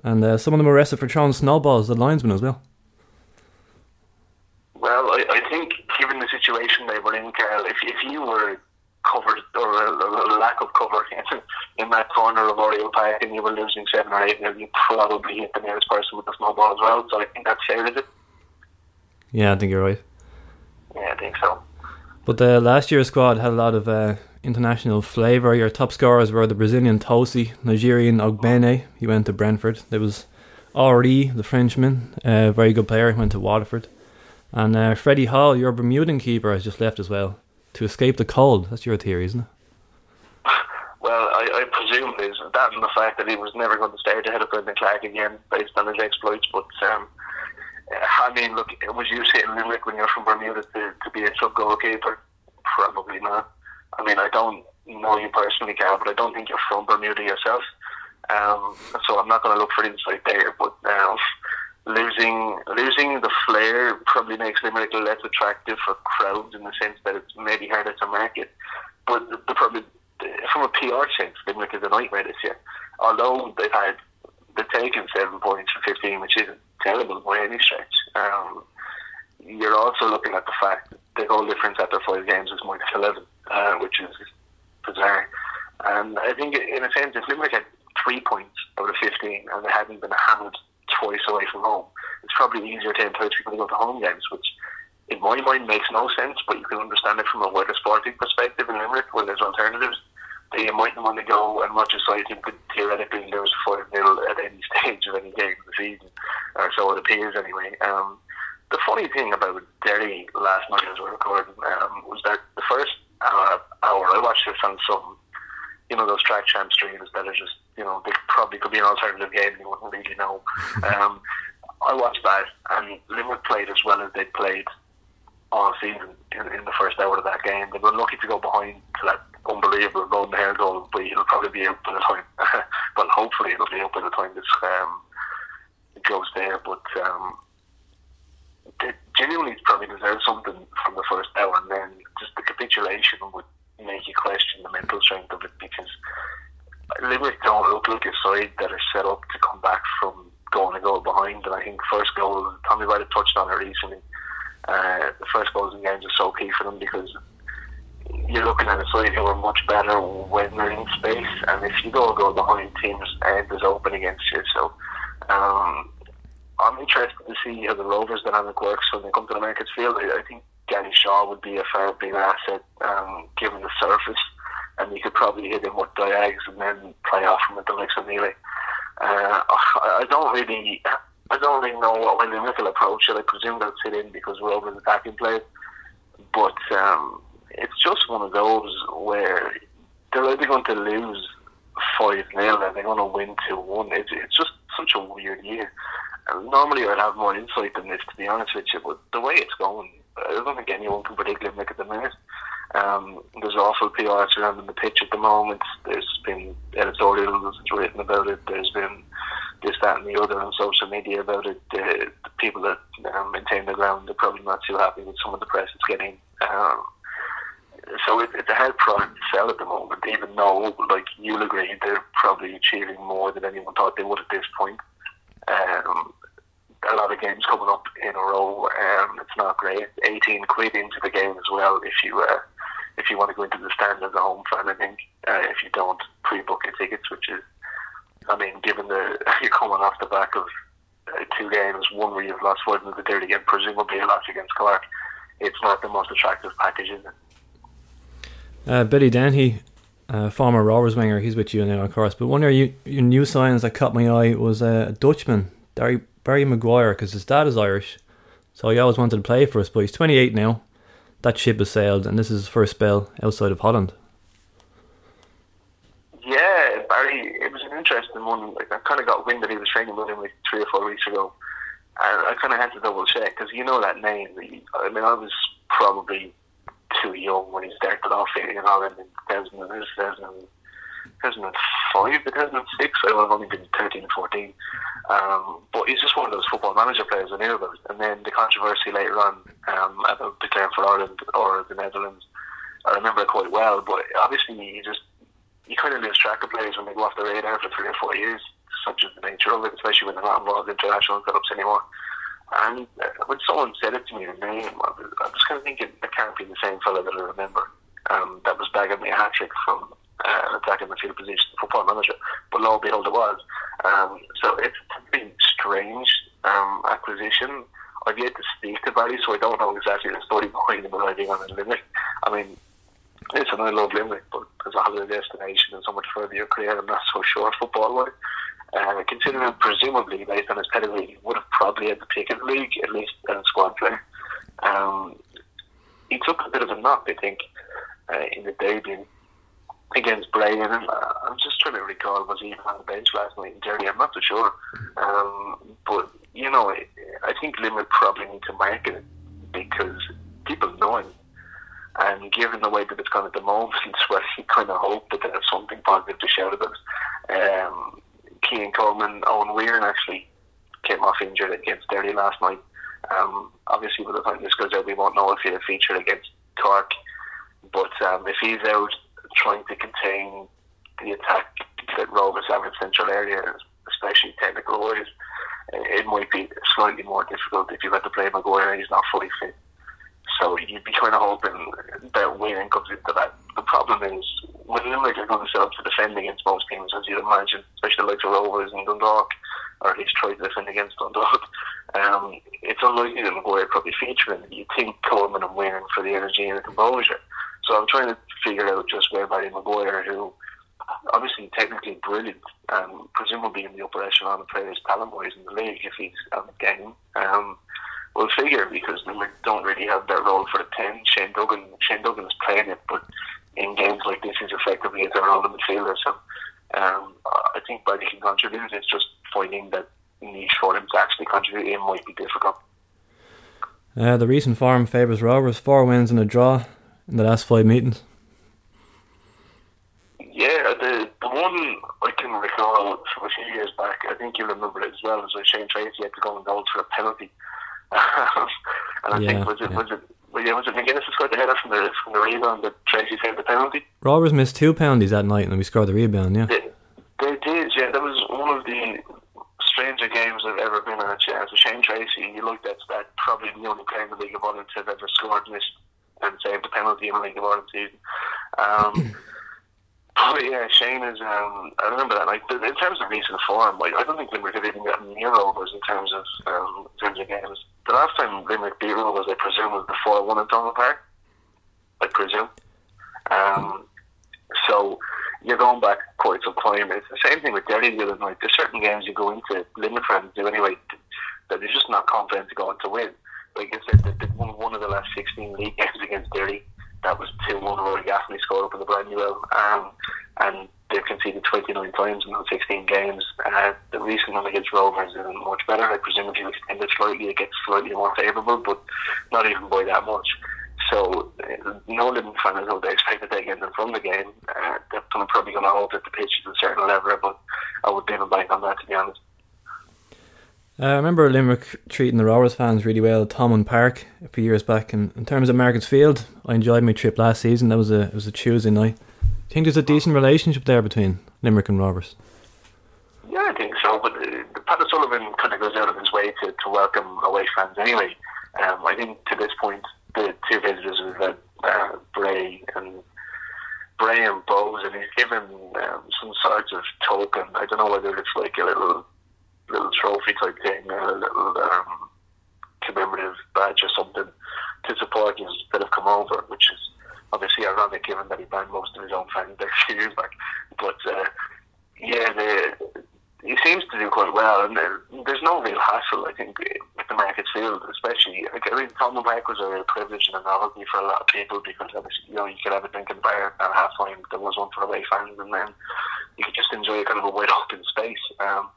and uh, some of them arrested for throwing snowballs the linesmen as well. Well, I, I think given the situation they were in, Carl, if, if you were covered or a, a lack of cover in, that corner of Oriel Park and you were losing seven or eight, nil, you probably hit the nearest person with the snowball as well. So I think that's fair, is it? Yeah, I think you're right. Yeah, I think so. But the last year's squad had a lot of uh, international flavour. Your top scorers were the Brazilian Tosi, Nigerian Ogbene, he went to Brentford. There was Henri, the Frenchman, a very good player, went to Waterford. And uh, Freddie Hall, your Bermudan keeper, has just left as well to escape the cold. That's your theory, isn't it? Well, I, I presume that and the fact that he was never going to start ahead of Brendan Clarke again based on his exploits. But um, I mean, look, was you sitting Limerick when you're from Bermuda to, to be a sub goalkeeper? Probably not. I mean, I don't know you personally, Carl, but I don't think you're from Bermuda yourself. Um, so I'm not going to look for insight there. But um, losing losing the flair probably makes Limerick less attractive for crowds in the sense that it's maybe harder to market. But the, the probably from a PR sense, Limerick is a nightmare this year. Although they've had they've taken seven points from fifteen, which isn't terrible by any stretch. Um, you're also looking at the fact that the goal difference after five games is minus eleven, uh, which is bizarre. And I think, in a sense, if Limerick had three points out of fifteen and they hadn't been hammered twice away from home, it's probably easier to encourage people to go to home games, which in my mind makes no sense, but you can understand it from a wider sporting perspective in Limerick where there's alternatives. You mightn't want to go and watch a side who could theoretically lose 5 0 at any stage of any game of the season, or so it appears anyway. Um, the funny thing about Derry last night as we're recording um, was that the first hour, hour I watched this on some, you know, those track champ streams that are just, you know, they probably could be an alternative game and you wouldn't really know. Um, I watched that and Limerick played as well as they played all season in, in the first hour of that game. They were lucky to go behind to that unbelievable golden hair goal, but it'll probably be out by the time. well, hopefully it'll be out by the time this um, goes there. But um, they genuinely probably deserve something from the first hour, and then just the capitulation would make you question the mental strength of it because Limerick don't look like a side that are set up to come back from going a goal behind. And I think first goal, Tommy White had touched on it recently. Uh, the first goals in games are so key for them because you're looking at a side who are much better when they're in space, and if you go a goal behind, teams' end is open against you. So um, I'm interested to see how the Rovers dynamic works when they come to the Markets Field. I, think Danny Shaw would be a far bigger asset um, given the surface, and you could probably hit him with diags and then play off him with the likes of Neely. Uh, I don't really. I don't really know what way Limerick will approach it. I presume they'll sit in because Rovers attacking play. But um, it's just one of those where they're either going to lose 5 0 and they're going to win 2 1. It's, it's just such a weird year. And normally I'd have more insight than this, to be honest with you, but the way it's going, I don't think anyone can predict Limerick at the minute. Um, there's awful PR surrounding the pitch at the moment. There's been editorials written about it. There's been this, that, and the other on social media about it. The, the people that um, maintain the ground are probably not too happy with some of the press it's getting. Um, so it, it's a hard product to sell at the moment, even though, like you'll agree, they're probably achieving more than anyone thought they would at this point. Um, a lot of games coming up in a row. Um, it's not great. 18 quid into the game as well if you uh, if you want to go into the stand as a home fan. I think uh, if you don't pre-book your tickets, which is, I mean, given the you're coming off the back of uh, two games, one where you've lost one of the dirty and presumably a loss against Clark, it's not the most attractive package, is it? Uh, Billy Dennehy, uh, former Rovers winger, he's with you now, of course. But one of your, your new signs that caught my eye was a Dutchman, Barry, Barry Maguire, because his dad is Irish. So he always wanted to play for us, but he's 28 now. That ship has sailed, and this is his first spell outside of Holland. Yeah, Barry, it was an interesting one. Like I kind of got wind that he was training with him like three or four weeks ago, I, I kind of had to double check because you know that name. I mean, I was probably young when he started off in Ireland in 2000, 2000, 2005, 2006. I would have only been 13 or 14. Um, but he's just one of those football manager players I knew about. And then the controversy later on um, about declaring for Ireland or the Netherlands, I remember it quite well. But obviously, you just you kind of lose track of players when they go off the radar for three or four years, such as the nature of it, especially when they're not involved in international setups anymore. And uh, when someone said it to me, the name, I was, I was kind of thinking, can't be the same fella that I remember. Um, that was bagging me a hat trick from uh, an attacking midfield position, football manager. But lo and behold, it was. Um, so it's pretty strange um, acquisition. I've yet to speak to Barry, so I don't know exactly the story behind him arriving on Limerick. I mean, listen, I love Limerick, but as a holiday destination and so much further your career, I'm not so sure football wise. Uh, considering presumably based on his pedigree, he would have probably had the pick in the league, at least as a squad player. Um, he took a bit of a knock, I think, uh, in the debut against Bray, and uh, I'm just trying to recall was he on the bench last night in Derry? I'm not so sure, um, but you know, I, think Limerick probably need to market it because people know him. And given the way that it's gone at the moment, well, you kind of hope that there's something positive to shout about. Um, Keane Coleman, Owen Weir actually came off injured against Derry last night. Um, obviously, by the time this goes out, we won't know if he'll feature against Cork. But um, if he's out trying to contain the attack that Rovers have in central area, especially technical wise, it might be slightly more difficult if you had to play Maguire and he's not fully fit. So you'd be kind of hoping that Wayne comes into that. The problem is when Limerick are going to set up to defend against most teams, as you'd imagine, especially like the Rovers and Dundalk, or at least try to defend against Dundalk. Um, it's unlikely that Maguire probably featuring. You think Coleman and Wayne for the energy and the composure. So I'm trying to figure out just where Barry Maguire, who obviously technically brilliant, um, presumably in the upper echelon of players talent wise in the league if he's on the game. Um, will figure because they don't really have that role for the ten. Shane Duggan Shane Duggan is playing it, but in games like this he's effectively a role in midfielder. So um, I think Barry can contribute. It's just finding that niche for him to actually contribute in might be difficult. Uh, the recent form favours Rovers, four wins and a draw in the last five meetings. Yeah, the, the one I can recall from a few years back, I think you'll remember it as well, was when Shane Tracy had to go and goal for a penalty. and I Yeah, think was it yeah. was it yeah, was it McGuinness who scored the header from the from the rebound that Tracy saved the penalty? Rovers missed two penalties that night and we scored the rebound, yeah. They, they did, yeah. That was one of the stranger games I've ever been on. Yeah, so Shane Tracy, you looked at that, probably the only player in the League of Ireland to have ever scored, missed, and saved the penalty in the League of Ireland season. Um, but yeah, Shane is. Um, I remember that. Like in terms of recent form, like I don't think Limerick have even gotten near Rovers in terms of um, in terms of games. The last time Limerick beat Rovers, I presume, was the four one in Thomond Park. I presume. Um, so you're going back quite some time. It's the same thing with Derry the other night. There's certain games you go into Limerick fans do anyway that they're just not confident to go on to win. Like I said, they won one of the last 16 league games against Derry. That was 2 1 Rory Gaffney scored up in the brand new um, and they've conceded 29 times in those 16 games. Uh, the recent one against Rovers isn't much better. I presume if you extend it slightly, it gets slightly more favourable, but not even by that much. So, uh, no living fan is how they expect to take anything from the game. Uh, they're probably going to hope that the pitch is a certain level, but I would leave a blank on that, to be honest. Uh, I remember Limerick treating the Rovers fans really well at Thomond Park a few years back. And in terms of Markets Field, I enjoyed my trip last season. That was a it was a Tuesday night. I think there's a decent relationship there between Limerick and Rovers. Yeah, I think so. But uh, Pat Sullivan kind of goes out of his way to, to welcome away fans anyway. Um, I think to this point, the two visitors we've had, uh, Bray and Bray and Bohs, and he's given um, some sort of token. I don't know whether it's like a little little trophy type thing, a little um, commemorative badge or something to supporters that have come over, which is obviously ironic given that he banned most of his own fans a few years back. But uh, yeah, the, he seems to do quite well, and there, there's no real hassle, I think, with the Markets Field, especially. Like, I mean, Thomond Park was a real privilege and a novelty for a lot of people because obviously, you know, you could have a drinking bar at half time, there was one for away fans, and then you could just enjoy a kind of a wide open space. Um,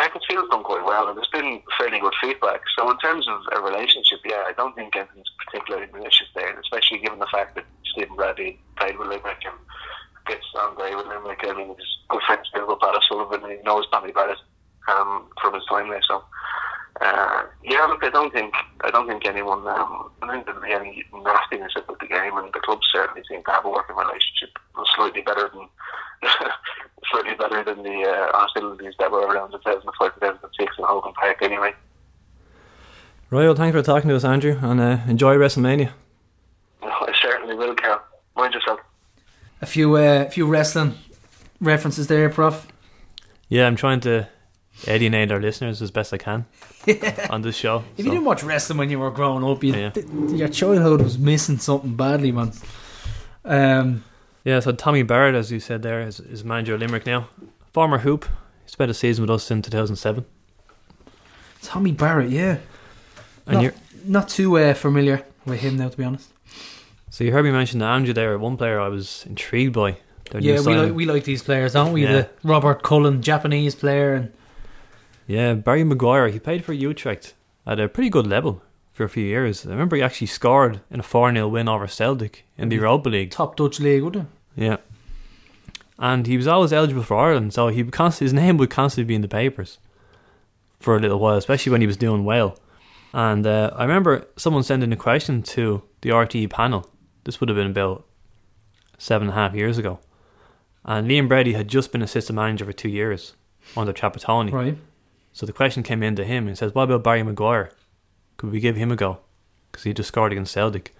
Markets Field's done quite well, and there's been fairly good feedback. So in terms of a relationship, yeah, I don't think anything's particularly malicious there, especially given the fact that Stephen Bradley played with Limerick and gets on great with Limerick. I mean, he's good friends with Pat Sullivan, and he knows Tommy Barrett um, from his time there. So uh, yeah, look, I don't think I don't think anyone um, I don't think there'll be any nastiness about the game, and the club certainly seem to have a working relationship, slightly better than slightly better than the uh, hostilities that were around 2005, 2006 in Hogan Park. Anyway, Right, well, thanks for talking to us, Andrew, and uh, enjoy WrestleMania. I certainly will, Carol. Mind yourself. A few, uh, few wrestling references there, Prof. Yeah, I'm trying to alienate our listeners as best I can on this show. If you didn't watch wrestling when you were growing up, you, Yeah. th- your childhood was missing something badly, man. Um, Yeah, so Tommy Barrett, as you said there, is, is manager of Limerick now. Former Hoop. He spent a season with us in 2007. Tommy Barrett, yeah. And not, you're, not too uh, familiar with him now, to be honest. so you heard me mention the Andrew there, one player I was intrigued by. Yeah, we like we like these players, don't we? Yeah. The Robert Cullen, Japanese player, and Yeah, Barry Maguire. He played for Utrecht at a pretty good level for a few years. I remember he actually scored in a 4 0 win over Celtic in the Europa League. top Dutch league, wouldn't Yeah. And he was always eligible for Ireland, so he his name would constantly be in the papers for a little while, especially when he was doing well. And uh, I remember someone sending a question to the RTE panel. This would have been about seven and a half years ago. And Liam Brady had just been assistant manager for two years under Trapattoni. Right. So the question came in to him and says, What about Barry Maguire? Could we give him a go? Because he just scored against Celtic.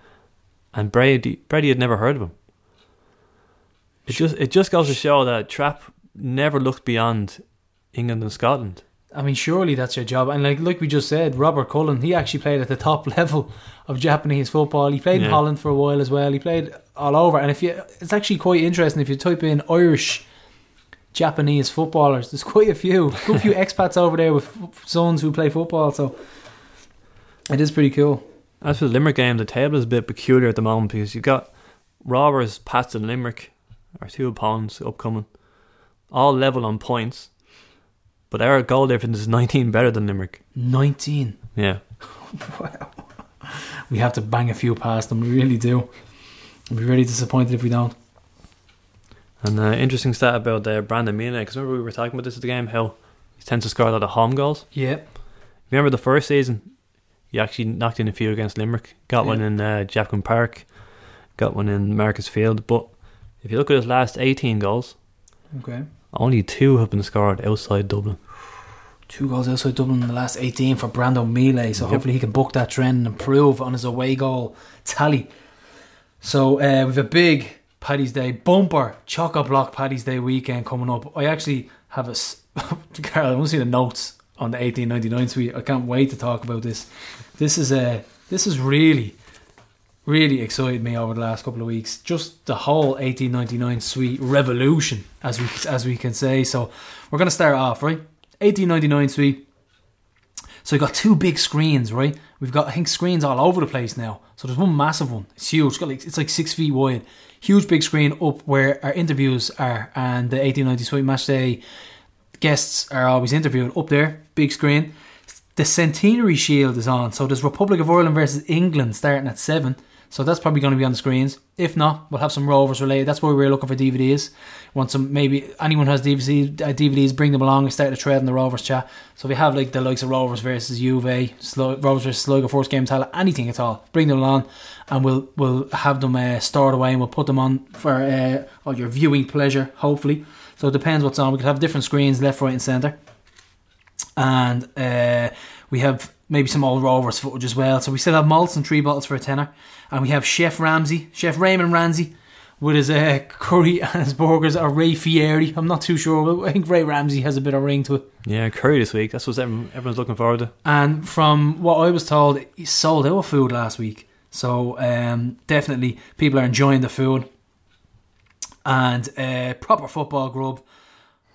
And Brady, Brady had never heard of him. It just it just goes to show that Trap never looked beyond England and Scotland. I mean, surely that's your job. And like like we just said, Robert Cullen, he actually played at the top level of Japanese football. He played in Holland for a while as well. He played all over. And if you, it's actually quite interesting if you type in Irish Japanese footballers. There's quite a few, quite a few expats over there with sons who play football. So it is pretty cool. As for the Limerick game, the table is a bit peculiar at the moment because you've got Rovers, Pats, and Limerick, our two opponents upcoming, all level on points. But our goal difference is 19 better than Limerick. 19. Yeah. Wow. We have to bang a few past them. We really do. I'd be really disappointed if we don't. And uh, interesting stat about uh, Brandon Miele, because remember we were talking about this at the game, how he tends to score a lot of home goals. Yeah. Remember the first season, he actually knocked in a few against Limerick. Got one in uh, Jackman Park, got one in Markets Field. But if you look at his last 18 goals, Okay. only two have been scored outside Dublin. Two goals outside Dublin in the last 18 for Brando Miele, so Yep. hopefully he can book that trend and improve on his away goal tally. So uh, we've a big Paddy's Day bumper, choco block Paddy's Day weekend coming up. I actually have a. Carl, I want to see the notes on the 1899 suite. I can't wait to talk about this. This is a. This is really, really excited me over the last couple of weeks. Just the whole 1899 suite revolution, as we as we can say. So we're gonna start off right. 1899 suite. So we've got two big screens, right? We've got I think screens all over the place now. So there's one massive one. It's huge. It's, got like, it's like six feet wide. Huge big screen up where our interviews are, and the 1890 suite match day guests are always interviewed up there. Big screen. The Centenary Shield is on. So there's Republic of Ireland versus England starting at seven. So that's probably going to be on the screens. If not, we'll have some Rovers related. That's why we're looking for DVDs. Want some maybe anyone has DVDs, uh, DVDs bring them along and start a thread in the Rovers chat. So we have like the likes of Rovers versus Juve, Slo- Rovers versus Sligo, first game tally, anything at all. Bring them along, and we'll we'll have them uh, stored away and we'll put them on for uh, all your viewing pleasure. Hopefully, so it depends what's on. We could have different screens, left, right, and centre and uh, we have maybe some old Rovers footage as well. So we still have malts and three bottles for a tenner, and we have Chef Ramsey, Chef Raymond Ramsey, with his uh, curry and his burgers, or Ray Fieri. I'm not too sure. But I think Ray Ramsey has a bit of ring to it. Yeah, curry this week. That's what everyone, everyone's looking forward to. And from what I was told, he sold out of food last week. So um, definitely people are enjoying the food. And uh, proper football grub.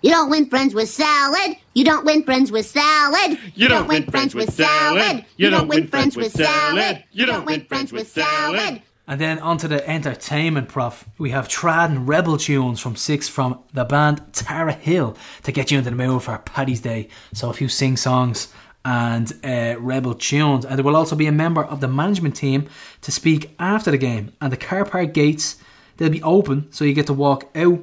You don't win friends with salad. You don't win friends with salad. You don't win friends with salad. You don't win friends with salad. You don't win friends with salad. And then onto the entertainment prof. We have trad and rebel tunes from six from the band Tara Hill to get you into the mood for Paddy's Day. So a few sing songs and uh, rebel tunes. And there will also be a member of the management team to speak after the game. And the car park gates they'll be open, so you get to walk out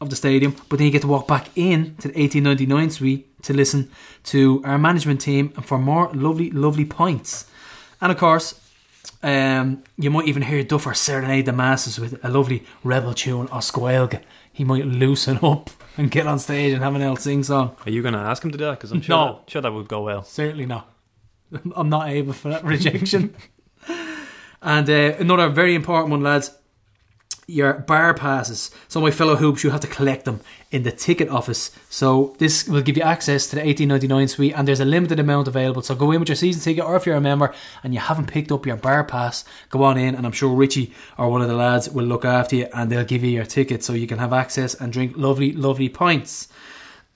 of the stadium, but then you get to walk back in to the 1899 suite to listen to our management team and for more lovely, lovely points. And of course, um, you might even hear Duffer serenade the masses with a lovely rebel tune, Osquelga. He might loosen up and get on stage and have an old sing song. Are you going to ask him to do that? Because I'm sure, No. that, sure that would go well. Certainly not. I'm not able for that rejection. and uh, another very important one, lads. Your bar passes. So, my fellow hoops, you have to collect them in the ticket office. So, this will give you access to the 1899 suite, and there's a limited amount available. So, go in with your season ticket, or if you're a member and you haven't picked up your bar pass, go on in, and I'm sure Richie or one of the lads will look after you, and they'll give you your ticket so you can have access and drink lovely, lovely pints.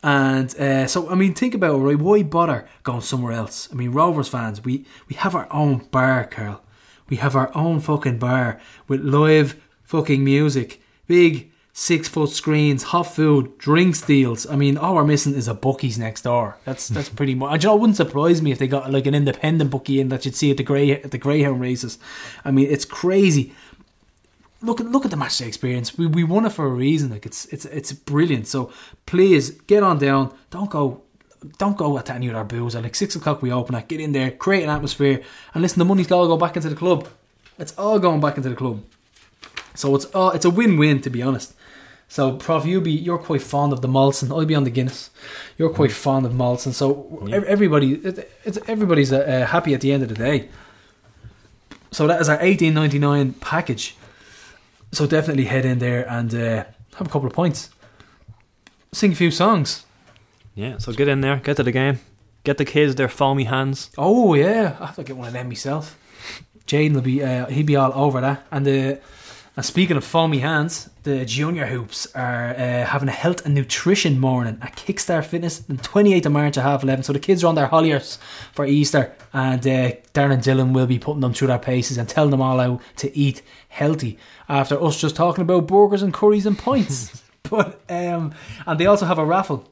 And uh, so, I mean, think about it, right? Why bother going somewhere else? I mean, Rovers fans, we, we have our own bar, Carl. We have our own fucking bar with live fucking music, big six foot screens, hot food, drinks deals. I mean, all we're missing is a bookies next door. That's that's pretty much. You know, it wouldn't surprise me if they got like an independent bookie in that you'd see at the grey at the Greyhound races. I mean, it's crazy look at look at the match day experience. We we won it for a reason. Like it's it's it's brilliant. So please get on down. Don't go don't go at any of our booze. At like six o'clock we open at. Get in there, create an atmosphere, and listen. The money's all go back into the club. It's all going back into the club. So it's all it's a win win to be honest. So, Prof, you be you're quite fond of the Molson. I'll be on the Guinness. You're quite fond of Molson. So ev- everybody, it, it's everybody's uh, uh, happy at the end of the day. So that is our eighteen ninety nine package. So definitely head in there and uh, have a couple of points. Sing a few songs. Yeah, so get in there, get to the game, get the kids their foamy hands. Oh yeah, I have to get one of them myself. Jaden will be uh, he'll be all over that. And the and speaking of foamy hands, the junior hoops are uh, having a health and nutrition morning at Kickstart Fitness on 28th of March at half 11. So the kids are on their holliers for Easter, and uh, Darren and Dylan will be putting them through their paces and telling them all how to eat healthy after us just talking about burgers and curries and pints. but um, and they also have a raffle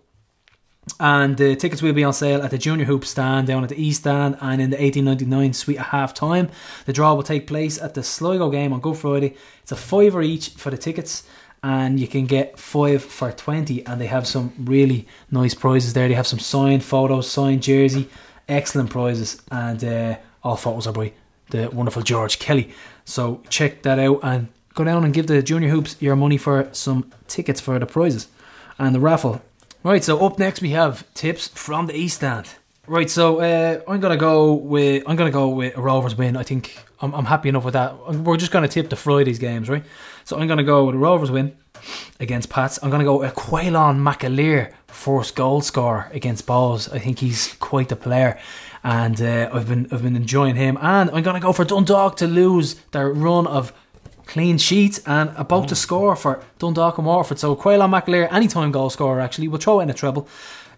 and the tickets will be on sale at the Junior Hoop stand down at the East stand and in the 1899 suite at half time. The draw will take place at the Sligo game on Good Friday. It's a fiver each for the tickets, and you can get five for 20. And they have some really nice prizes there. They have some signed photos, signed jersey, excellent prizes, and uh, all photos are by the wonderful George Kelly. So check that out and go down and give the Junior Hoops your money for some tickets for the prizes and the raffle. Right, so up next we have tips from the East End. Right, so uh, I'm gonna go with I'm gonna go with a Rovers win. I think I'm, I'm happy enough with that. We're just gonna tip the Friday's games, right? So I'm gonna go with a Rovers win against Pats. I'm gonna go a Quaylon McAleer first goal scorer against Balls. I think he's quite the player, and uh, I've been I've been enjoying him. And I'm gonna go for Dundalk to lose their run of clean sheet and about to score for Dundalk and Waterford. So Quaylon McAleer, anytime goal scorer actually. We'll throw it in a treble.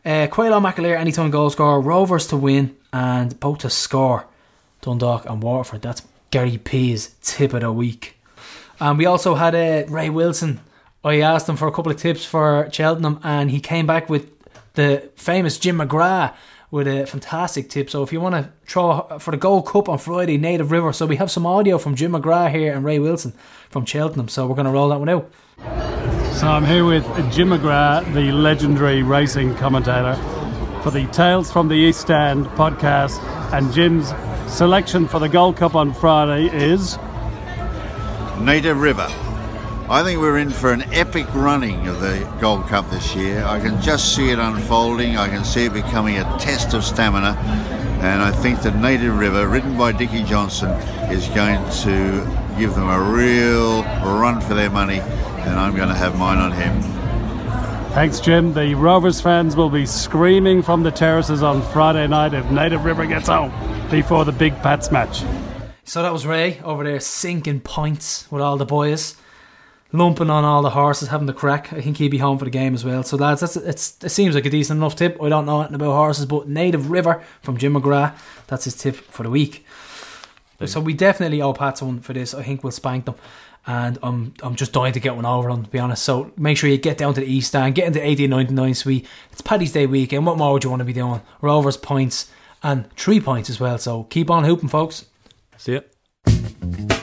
Uh, Quaylon McAleer, anytime goal scorer. Rovers to win and both to score. Dundalk and Waterford. That's Gary P's tip of the week. And we also had uh, Ray Wilson. I asked him for a couple of tips for Cheltenham and he came back with the famous Jim McGrath with a fantastic tip. So if you want to throw for the Gold Cup on Friday, Native River. So we have some audio from Jim McGrath here and Ray Wilson from Cheltenham. So we're going to roll that one out. So I'm here with Jim McGrath, the legendary racing commentator, for the Tales from the East Stand podcast. And Jim's selection for the Gold Cup on Friday is Native River. I think we're in for an epic running of the Gold Cup this year. I can just see it unfolding. I can see it becoming a test of stamina. And I think the Native River, ridden by Dickie Johnson, is going to give them a real run for their money. And I'm going to have mine on him. Thanks, Jim. The Rovers fans will be screaming from the terraces on Friday night if Native River gets home before the big Pats match. So that was Ray over there sinking points with all the boys, lumping on all the horses, having the crack. I think he'll be home for the game as well. So lads, that's it's, it seems like a decent enough tip. I don't know anything about horses, but Native River from Jim McGrath, that's his tip for the week. So we definitely owe Pats one for this. I think we'll spank them. And I'm I'm just dying to get one over them, to be honest. So make sure you get down to the East Stand, get into 1899 suite. It's Paddy's Day weekend. What more would you want to be doing? Rovers points and three points as well. So keep on hooping, folks. See ya.